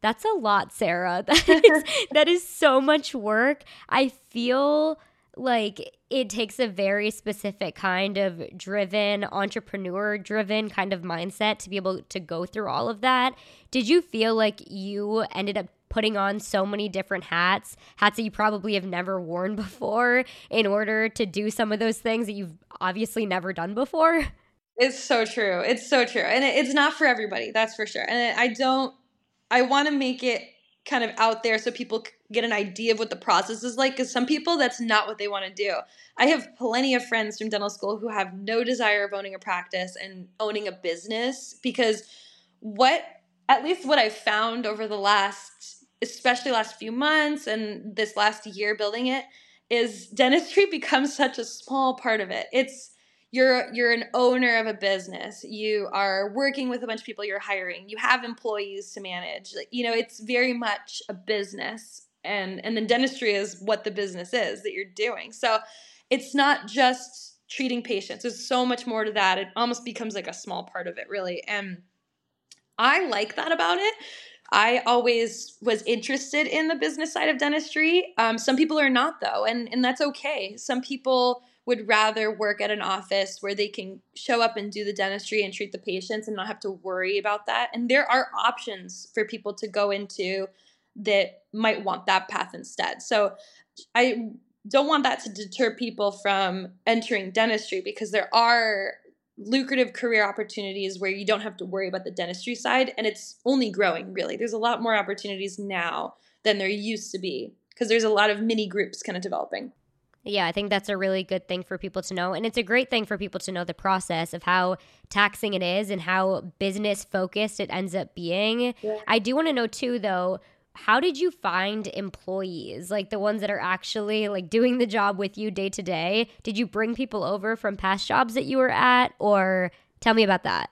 that's a lot, Sarah. That is, that is so much work. I feel like it takes a very specific kind of driven, entrepreneur driven kind of mindset to be able to go through all of that. Did you feel like you ended up putting on so many different hats, hats that you probably have never worn before, in order to do some of those things that you've obviously never done before. It's so true. It's so true. And it's not for everybody, that's for sure. And I don't, I want to make it kind of out there so people get an idea of what the process is like because some people that's not what they want to do i have plenty of friends from dental school who have no desire of owning a practice and owning a business because what at least what i've found over the last especially last few months and this last year building it is dentistry becomes such a small part of it. It's you're you're an owner of a business. You are working with a bunch of people you're hiring. You have employees to manage. You know, it's very much a business and and then dentistry is what the business is that you're doing. So it's not just treating patients. There's so much more to that. It almost becomes like a small part of it really. And I like that about it I always was interested in the business side of dentistry. Um, some people are not, though, and, and that's okay. Some people would rather work at an office where they can show up and do the dentistry and treat the patients and not have to worry about that. And there are options for people to go into that might want that path instead. So I don't want that to deter people from entering dentistry because there are lucrative career opportunities where you don't have to worry about the dentistry side and it's only growing really there's a lot more opportunities now than there used to be because there's a lot of mini groups kind of developing yeah, I think that's a really good thing for people to know. And it's a great thing for people to know the process of how taxing it is and how business focused it ends up being. Yeah. I do want to know, too, though, how did you find employees? Like the ones that are actually like doing the job with you day to day did you bring people over from past jobs that you were at? Or tell me about that.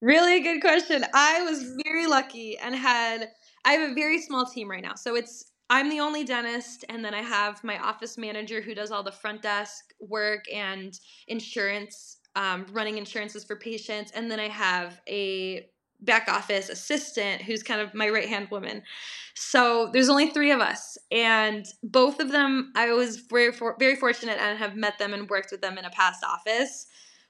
Really good question. I was very lucky and had i have a very small team right now. So it's i'm the only dentist and then i have my office manager who does all the front desk work and insurance um, running insurances for patients. And then i have a back office assistant who's kind of my right hand woman. So there's only three of us, and both of them I was very very fortunate and have met them and worked with them in a past office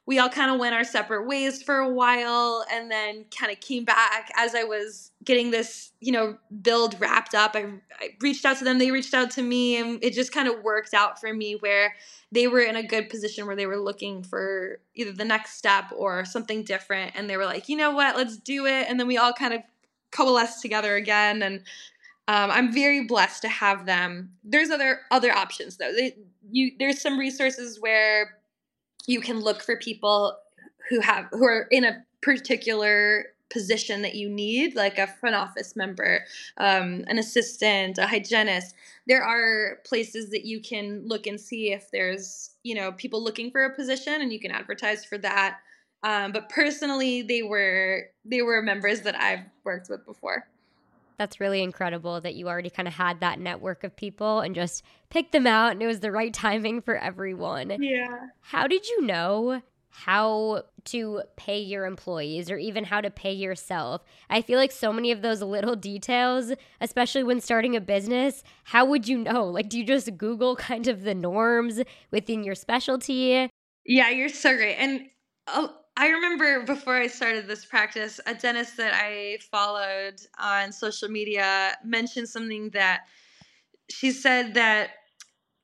we all kind of went our separate ways for a while and then kind of came back as I was getting this, you know, build wrapped up. I, I, reached out to them, they reached out to me, and it just kind of worked out for me where they were in a good position where they were looking for either the next step or something different. And they were like, you know what, let's do it. And then we all kind of coalesced together again. And um, I'm very blessed to have them. There's other other options though. They, you, there's some resources where you can look for people who have who are in a particular position that you need, like a front office member, um, an assistant, a hygienist. There are places that you can look and see if there's you know people looking for a position, and you can advertise for that. Um, but personally, they were they were members that I've worked with before. That's really incredible that you already kind of had that network of people and just picked them out and it was the right timing for everyone. Yeah. How did you know how to pay your employees or even how to pay yourself. I feel like so many of those little details, especially when starting a business, how would you know? Like, do you just Google kind of the norms within your specialty? Yeah, you're so great. And oh, I remember before I started this practice, a dentist that I followed on social media mentioned something that she said that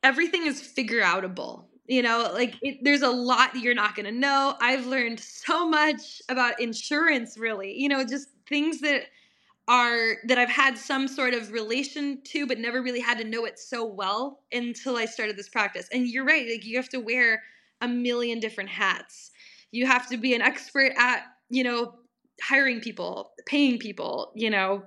everything is figure outable you know like it, there's a lot that you're not going to know. I've learned so much about insurance really you know just things that are that i've had some sort of relation to but never really had to know it so well until i started this practice. And you're right like you have to wear a million different hats you have to be an expert at you know hiring people paying people you know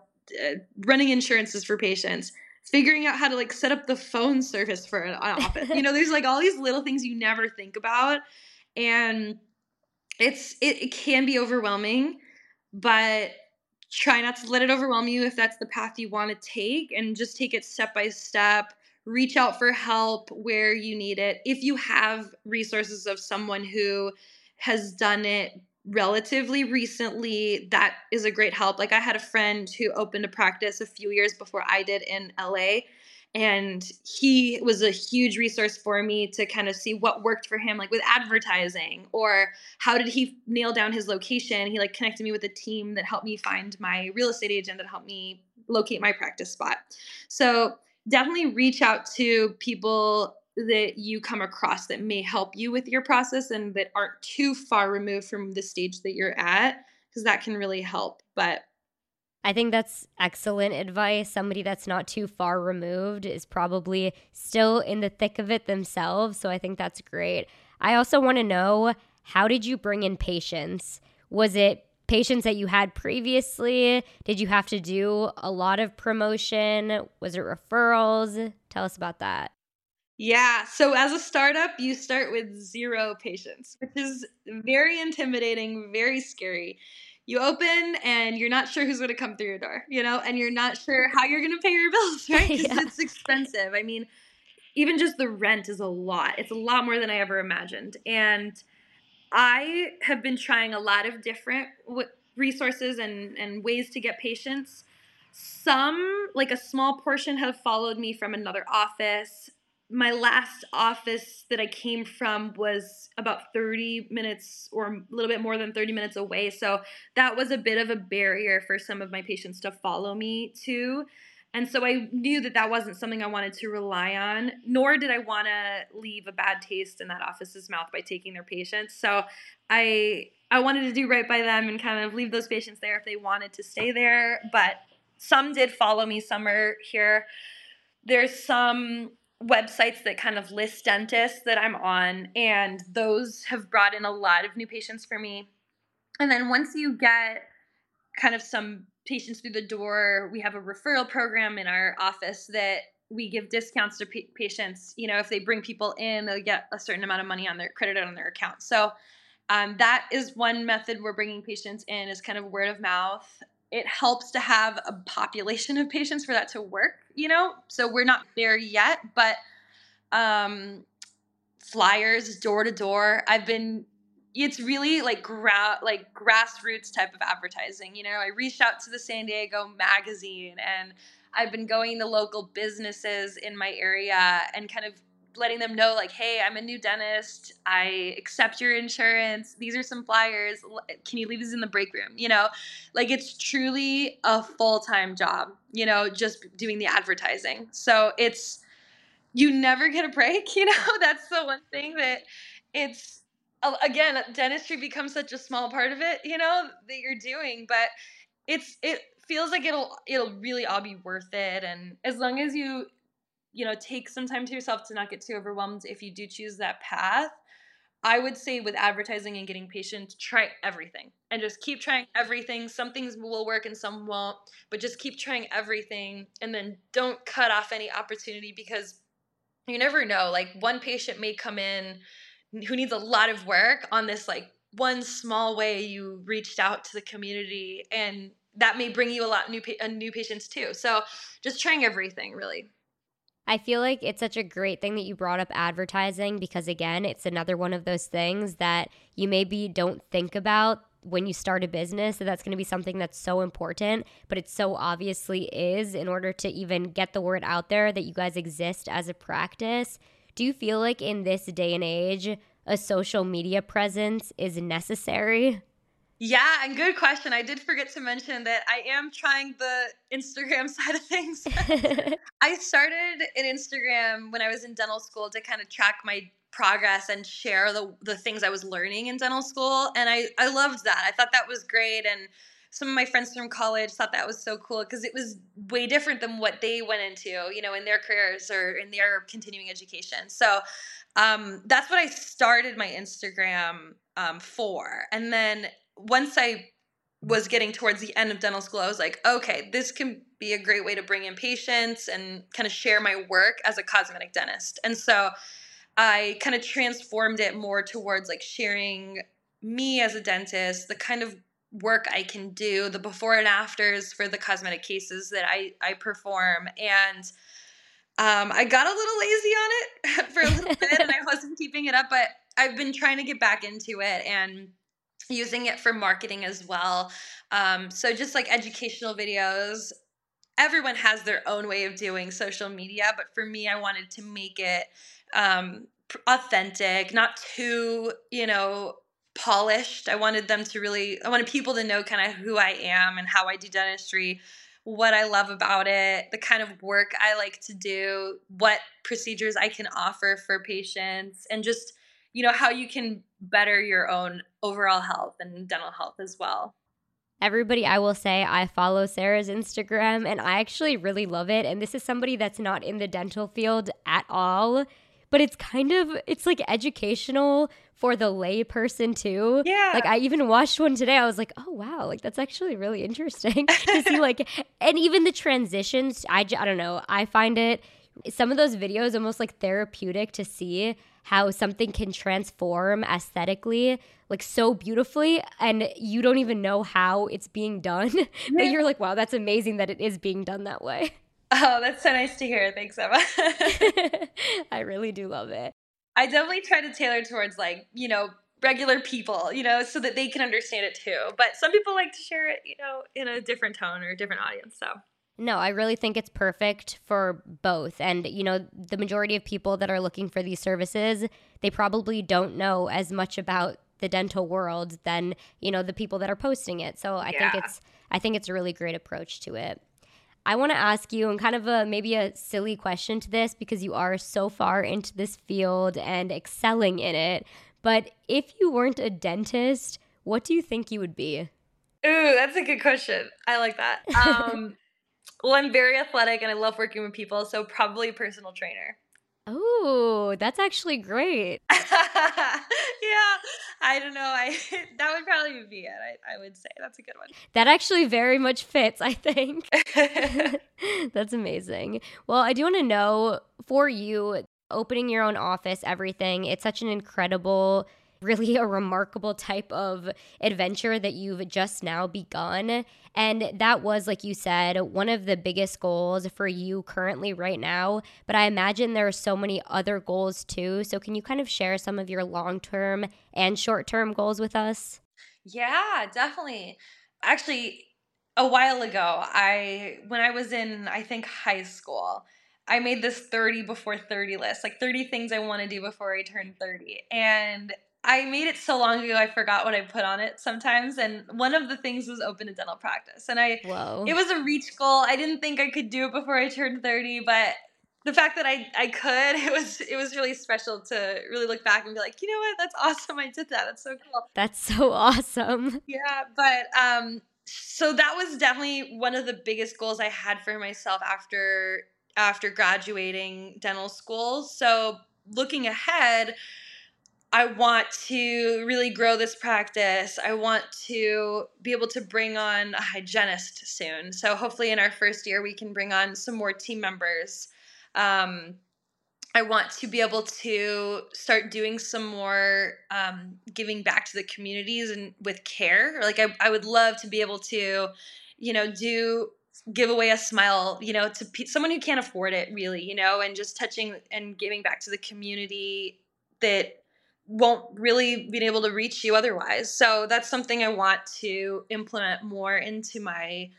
running insurances for patients figuring out how to like set up the phone service for an office. you know, there's like all these little things you never think about. And it's it, it can be overwhelming, but try not to let it overwhelm you if that's the path you want to take and just take it step by step. Reach out for help where you need it. If you have resources of someone who has done it relatively recently that is a great help. Like i had a friend who opened a practice a few years before i did in la and he was a huge resource for me to kind of see what worked for him like with advertising or how did he nail down his location. He like connected me with a team that helped me find my real estate agent that helped me locate my practice spot. So definitely reach out to people that you come across that may help you with your process and that aren't too far removed from the stage that you're at because that can really help but I think that's excellent advice. Somebody that's not too far removed is probably still in the thick of it themselves. So I think that's great. I also want to know how did you bring in patients? Was it patients that you had previously? Did you have to do a lot of promotion? Was it referrals? Tell us about that. Yeah. So as a startup, you start with zero patients, which is very intimidating, very scary. You open and you're not sure who's going to come through your door, you know, and you're not sure how you're going to pay your bills, right? Because yeah. it's expensive. I mean, even just the rent is a lot. It's a lot more than I ever imagined. And I have been trying a lot of different w- resources and, and ways to get patients. Some, like a small portion, have followed me from another office my last office that I came from was about 30 minutes or a little bit more than 30 minutes away. So that was a bit of a barrier for some of my patients to follow me to. And so I knew that that wasn't something I wanted to rely on, nor did I want to leave a bad taste in that office's mouth by taking their patients. So I I wanted to do right by them and kind of leave those patients there if they wanted to stay there, but some did follow me, some are here. There's some websites that kind of list dentists that I'm on, and those have brought in a lot of new patients for me. And then once you get kind of some patients through the door, we have a referral program in our office that we give discounts to p- patients. You know, if they bring people in, they'll get a certain amount of money on their credit on their account. So um, that is one method we're bringing patients in is kind of word of mouth it helps to have a population of patients for that to work, you know? So we're not there yet, but um, flyers door to door. I've been it's really like gra- like grassroots type of advertising. You know, I reached out to the San Diego magazine and I've been going to local businesses in my area and kind of letting them know like hey i'm a new dentist. I accept your insurance. These are some flyers. Can you leave these in the break room? You know? Like it's truly a full-time job you know just doing the advertising. So it's you never get a break you know? That's the one thing that it's again dentistry becomes such a small part of it you know that you're doing but it's it feels like it'll it'll really all be worth it. And as long as you you know, take some time to yourself to not get too overwhelmed if you do choose that path. I would say with advertising and getting patients, try everything and just keep trying everything. Some things will work and some won't, but just keep trying everything and then don't cut off any opportunity because you never know. Like one patient may come in who needs a lot of work on this like one small way you reached out to the community and that may bring you a lot new pa- new patients too. So just trying everything really. I feel like it's such a great thing that you brought up advertising because, again, it's another one of those things that you maybe don't think about when you start a business that that's going to be something that's so important, but it so obviously is in order to even get the word out there that you guys exist as a practice. Do you feel like in this day and age, a social media presence is necessary? Yeah, and good question. I did forget to mention that I am trying the Instagram side of things. I started an Instagram when I was in dental school to kind of track my progress and share the the things I was learning in dental school and I I loved that. I thought that was great and some of my friends from college thought that was so cool because it was way different than what they went into, you know, in their careers or in their continuing education. So um, that's what I started my Instagram um, for. And then once I was getting towards the end of dental school, I was like, okay, this can be a great way to bring in patients and kind of share my work as a cosmetic dentist. And so I kind of transformed it more towards like sharing me as a dentist, the kind of work I can do, the before and afters for the cosmetic cases that I, I perform. And um, I got a little lazy on it for a little bit and I wasn't keeping it up, but I've been trying to get back into it and using it for marketing as well. Um, so just like educational videos, everyone has their own way of doing social media, but for me, I wanted to make it um, authentic, not too, you know, polished. I wanted them to really, I wanted people to know kind of who I am and how I do dentistry, what I love about it, the kind of work I like to do, what procedures I can offer for patients, and just you know how you can better your own overall health and dental health as well Everybody, I will say, I follow Sarah's Instagram and I actually really love it. And this is somebody that's not in the dental field at all, but it's kind of, it's like educational for the lay person too. Yeah. Like I even watched one today. I was like, oh wow, like that's actually really interesting to see like, and even the transitions. I, I don't know. I find it, some of those videos almost like therapeutic to see how something can transform aesthetically like so beautifully and you don't even know how it's being done but you're like wow that's amazing that it is being done that way. Oh that's so nice to hear. Thanks emma. I really do love it. I definitely try to tailor towards like you know regular people you know so that they can understand it too but some people like to share it you know in a different tone or a different audience so no, I really think it's perfect for both. And, you know, the majority of people that are looking for these services, they probably don't know as much about the dental world than, you know, the people that are posting it. So I yeah. think it's I think it's a really great approach to it. I want to ask you, and kind of a maybe a silly question to this because you are so far into this field and excelling in it. But if you weren't a dentist, what do you think you would be? Ooh, that's a good question. I like that. Um, well, I'm very athletic and I love working with people, so probably personal trainer. Oh, that's actually great. yeah, I don't know. I that would probably be it. I, I would say that's a good one. That actually very much fits. I think that's amazing. Well, I do want to know for you opening your own office, everything. It's such an incredible really a remarkable type of adventure that you've just now begun. And that was, like you said, one of the biggest goals for you currently right now. But I imagine there are so many other goals too. So, can you kind of share some of your long term and short term goals with us? Yeah, definitely. Actually, a while ago, I when I was in I think high school, I made this 30 before 30 list, like 30 things I want to do before I turn 30. And I made it so long ago I forgot what I put on it sometimes and one of the things was open a dental practice and I Whoa. it was a reach goal. I didn't think I could do it before I turned 30 but the fact that I I could it was it was really special to really look back and be like, "You know what? That's awesome. I did that. That's so cool." That's so awesome. Yeah, but um so that was definitely one of the biggest goals I had for myself after after graduating dental school. So looking ahead, I want to really grow this practice. I want to be able to bring on a hygienist soon. So hopefully, in our first year, we can bring on some more team members. Um, I want to be able to start doing some more um, giving back to the communities and with care. Like I, I would love to be able to you know, do give away a smile, you know, to pe- someone who can't afford it really, you know, and just touching and giving back to the community that won't really be able to reach you otherwise. So that's something I want to implement more into my,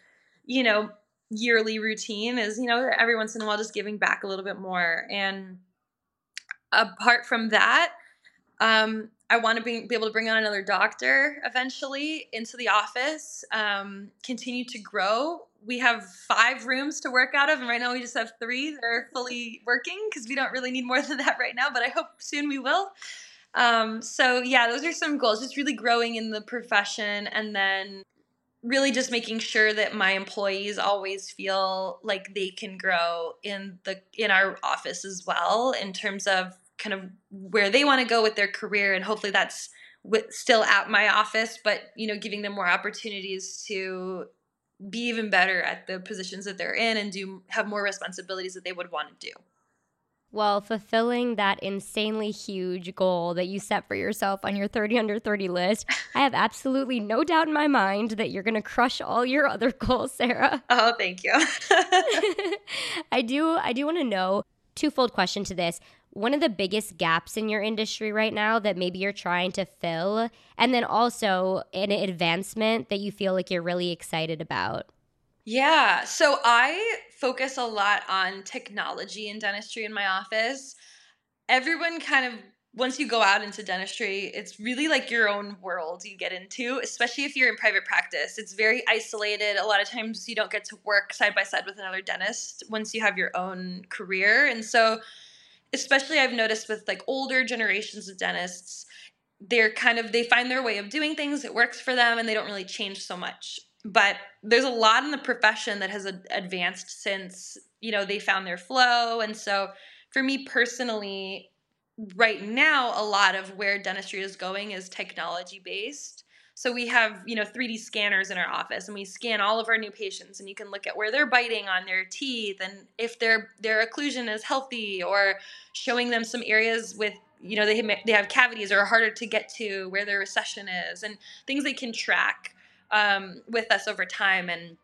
you know, yearly routine is, you know, every once in a while just giving back a little bit more. And apart from that, um, I want to be, be able to bring on another doctor eventually into the office, um, continue to grow. We have five rooms to work out of, and right now we just have three that are fully working because we don't really need more than that right now, but I hope soon we will. Um, so, yeah, those are some goals just really growing in the profession and then really just making sure that my employees always feel like they can grow in the in our office as well in terms of kind of where they want to go with their career and hopefully that's still at my office but you know giving them more opportunities to be even better at the positions that they're in and do have more responsibilities that they would want to do well, fulfilling that insanely huge goal that you set for yourself on your 30 under 30 list, I have absolutely no doubt in my mind that you're going to crush all your other goals, Sarah. Oh, thank you. I do I do want to know twofold question to this one of the biggest gaps in your industry right now that maybe you're trying to fill, and then also an advancement that you feel like you're really excited about? Yeah, so I focus a lot on technology in dentistry in my office. Everyone kind of once you go out into dentistry, it's really like your own world you get into, especially if you're in private practice. It's very isolated. A lot of times you don't get to work side by side with another dentist once you have your own career. And so especially I've noticed with like older generations of dentists, they're kind of they find their way of doing things, it works for them and they don't really change so much. But there's a lot in the profession that has advanced since, you know, they found their flow and so for me personally, right now a lot of where dentistry is going is technology based so we have, you know, 3D scanners in our office and we scan all of our new patients and you can look at where they're biting on their teeth and if their their occlusion is healthy or showing them some areas with you know they they have cavities or harder to get to where their recession is and things they can track um, with us over time and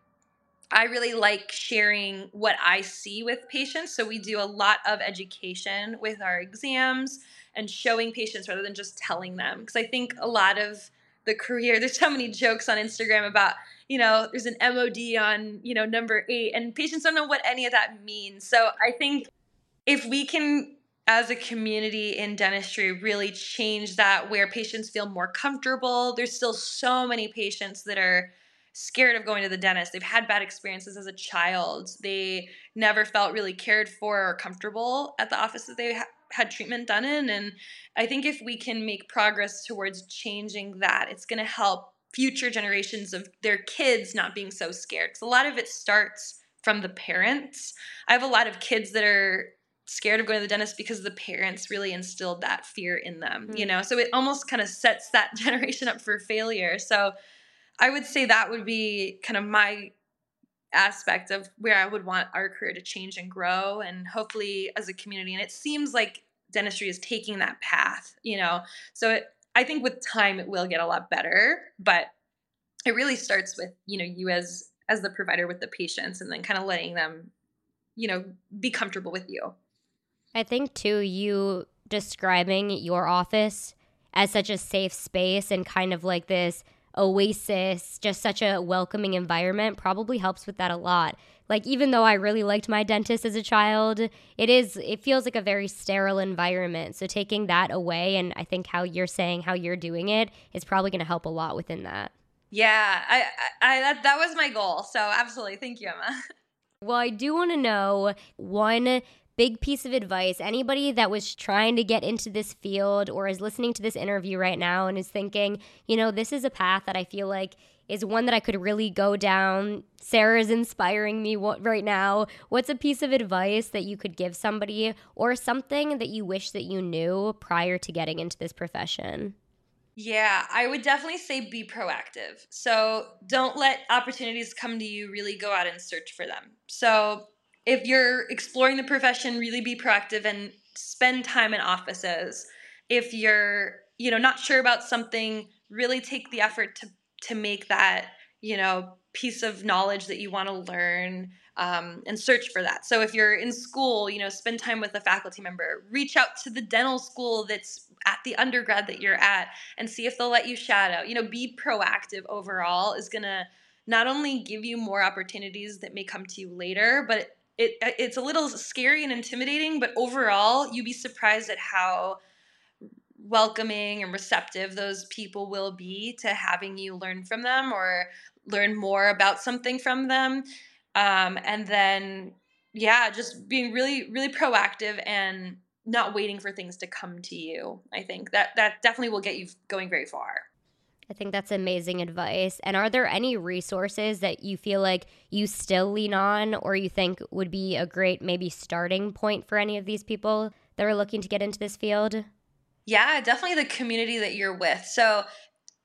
I really like sharing what I see with patients. So we do a lot of education with our exams and showing patients rather than just telling them. Because I think a lot of the career. There's so many jokes on Instagram about, you know, there's an MOD on, you know, number eight, and patients don't know what any of that means. So I think if we can, as a community in dentistry, really change that where patients feel more comfortable, there's still so many patients that are scared of going to the dentist. They've had bad experiences as a child. They never felt really cared for or comfortable at the office that they ha- had treatment done in. And I think if we can make progress towards changing that, it's going to help future generations of their kids not being so scared. Because a lot of it starts from the parents. I have a lot of kids that are scared of going to the dentist because the parents really instilled that fear in them, mm-hmm. you know? So it almost kind of sets that generation up for failure. So I would say that would be kind of my aspect of where I would want our career to change and grow, and hopefully as a community. And it seems like dentistry is taking that path, you know. So it, I think with time it will get a lot better, but it really starts with you know you as as the provider with the patients, and then kind of letting them, you know, be comfortable with you. I think too, you describing your office as such a safe space and kind of like this oasis, just such a welcoming environment, probably helps with that a lot. Like even though I really liked my dentist as a child, it is it feels like a very sterile environment. So taking that away and I think how you're saying how you're doing it is probably going to help a lot within that. Yeah, I, I, I that that was my goal. So absolutely, thank you, Emma. Well, I do want to know one big piece of advice anybody that was trying to get into this field or is listening to this interview right now and is thinking, you know, this is a path that I feel like is one that I could really go down. Sarah is inspiring me right now. What's a piece of advice that you could give somebody or something that you wish that you knew prior to getting into this profession? Yeah, I would definitely say be proactive. So don't let opportunities come to you, really go out and search for them. So if you're exploring the profession, really be proactive and spend time in offices. If you're, you know, not sure about something, really take the effort to to make that you know, piece of knowledge that you want to learn um, and search for that. So if you're in school, you know, spend time with a faculty member, reach out to the dental school that's at the undergrad that you're at and see if they'll let you shadow. You know, be proactive overall is to not only give you more opportunities that may come to you later, but it, it's a little scary and intimidating, but overall, you'd be surprised at how welcoming and receptive those people will be to having you learn from them or learn more about something from them. Um, and then, yeah, just being really, really proactive and not waiting for things to come to you. I think that that definitely will get you going very far. I think that's amazing advice. And are there any resources that you feel like you still lean on or you think would be a great maybe starting point for any of these people that are looking to get into this field? Yeah, definitely the community that you're with. So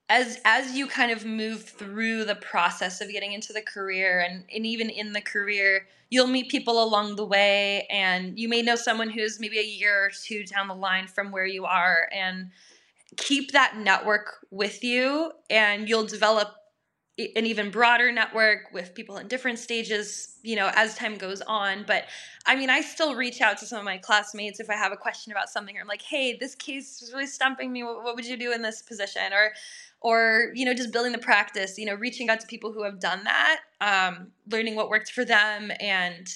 as as you kind of move through the process of getting into the career and, and even in the career, you'll meet people along the way and you may know someone who's maybe a year or two down the line from where you are and keep that network with you and you'll develop an even broader network with people in different stages you know as time goes on. But i mean i still reach out to some of my classmates if i have a question about something. Or i'm like hey this case is really stumping me. What, would you do in this position? Or or you know just building the practice you know reaching out to people who have done that um, learning what worked for them. And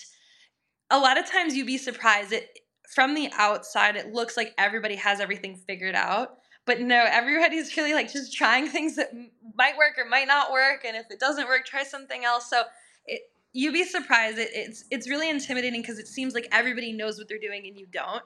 a lot of times you'd be surprised. It from the outside it looks like everybody has everything figured out but no, everybody's really like just trying things that might work or might not work, and if it doesn't work, try something else. So it, you'd be surprised. It, it's it's really intimidating because it seems like everybody knows what they're doing and you don't.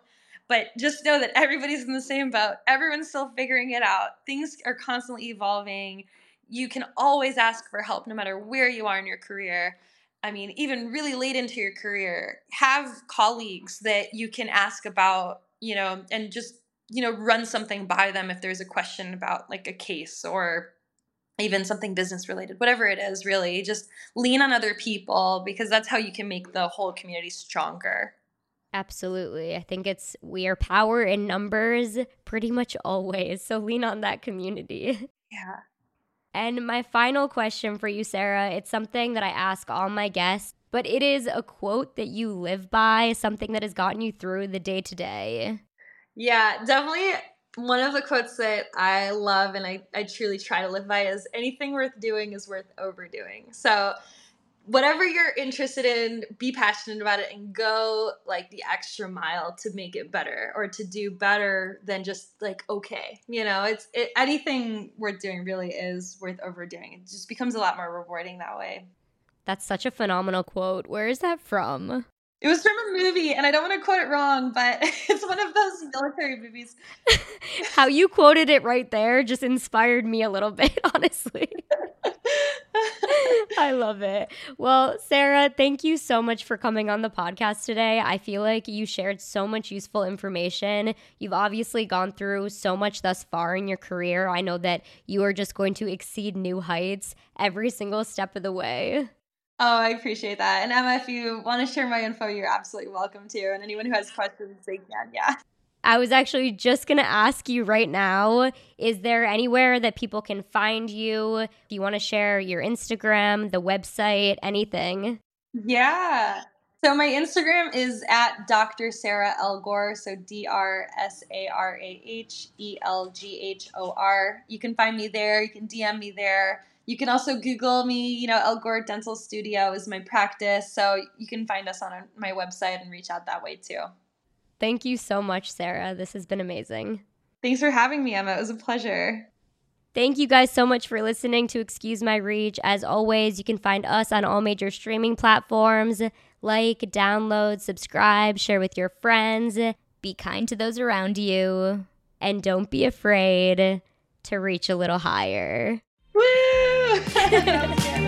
But just know that everybody's in the same boat. Everyone's still figuring it out. Things are constantly evolving. You can always ask for help no matter where you are in your career. I mean, even really late into your career, have colleagues that you can ask about, you know, and just you know run something by them if there's a question about like a case or even something business related whatever it is really just lean on other people because that's how you can make the whole community stronger Absolutely. I think it's we are power in numbers pretty much always. So lean on that community. Yeah. And my final question for you, Sarah, it's something that I ask all my guests, but it is a quote that you live by, something that has gotten you through the day to day. Yeah, definitely one of the quotes that I love and I, I truly try to live by is anything worth doing is worth overdoing. So whatever you're interested in, be passionate about it and go like the extra mile to make it better or to do better than just like okay. You know, it's it, anything worth doing really is worth overdoing. It just becomes a lot more rewarding that way. That's such a phenomenal quote. Where is that from? It was from a movie, and I don't want to quote it wrong, but it's one of those military movies. How you quoted it right there just inspired me a little bit, honestly. I love it. Well, Sarah, thank you so much for coming on the podcast today. I feel like you shared so much useful information. You've obviously gone through so much thus far in your career. I know that you are just going to exceed new heights every single step of the way. Oh, I appreciate that. And Emma, if you want to share my info, you're absolutely welcome to. And anyone who has questions, they can. Yeah. I was actually just going to ask you right now is there anywhere that people can find you? If you want to share your Instagram, the website, anything? Yeah. So my Instagram is at Dr. Sarah Elghor. So D R S A R A H E L G H O R. You can find me there. You can DM me there. You can also Google me. You know, Elghor Dental Studio is my practice. So you can find us on my website and reach out that way too. Thank you so much, Sarah. This has been amazing. Thanks for having me, Emma. It was a pleasure. Thank you guys so much for listening to Excuse My Reach. As always, you can find us on all major streaming platforms. Like, download, subscribe, share with your friends. Be kind to those around you. And don't be afraid to reach a little higher. Woo! Yeah.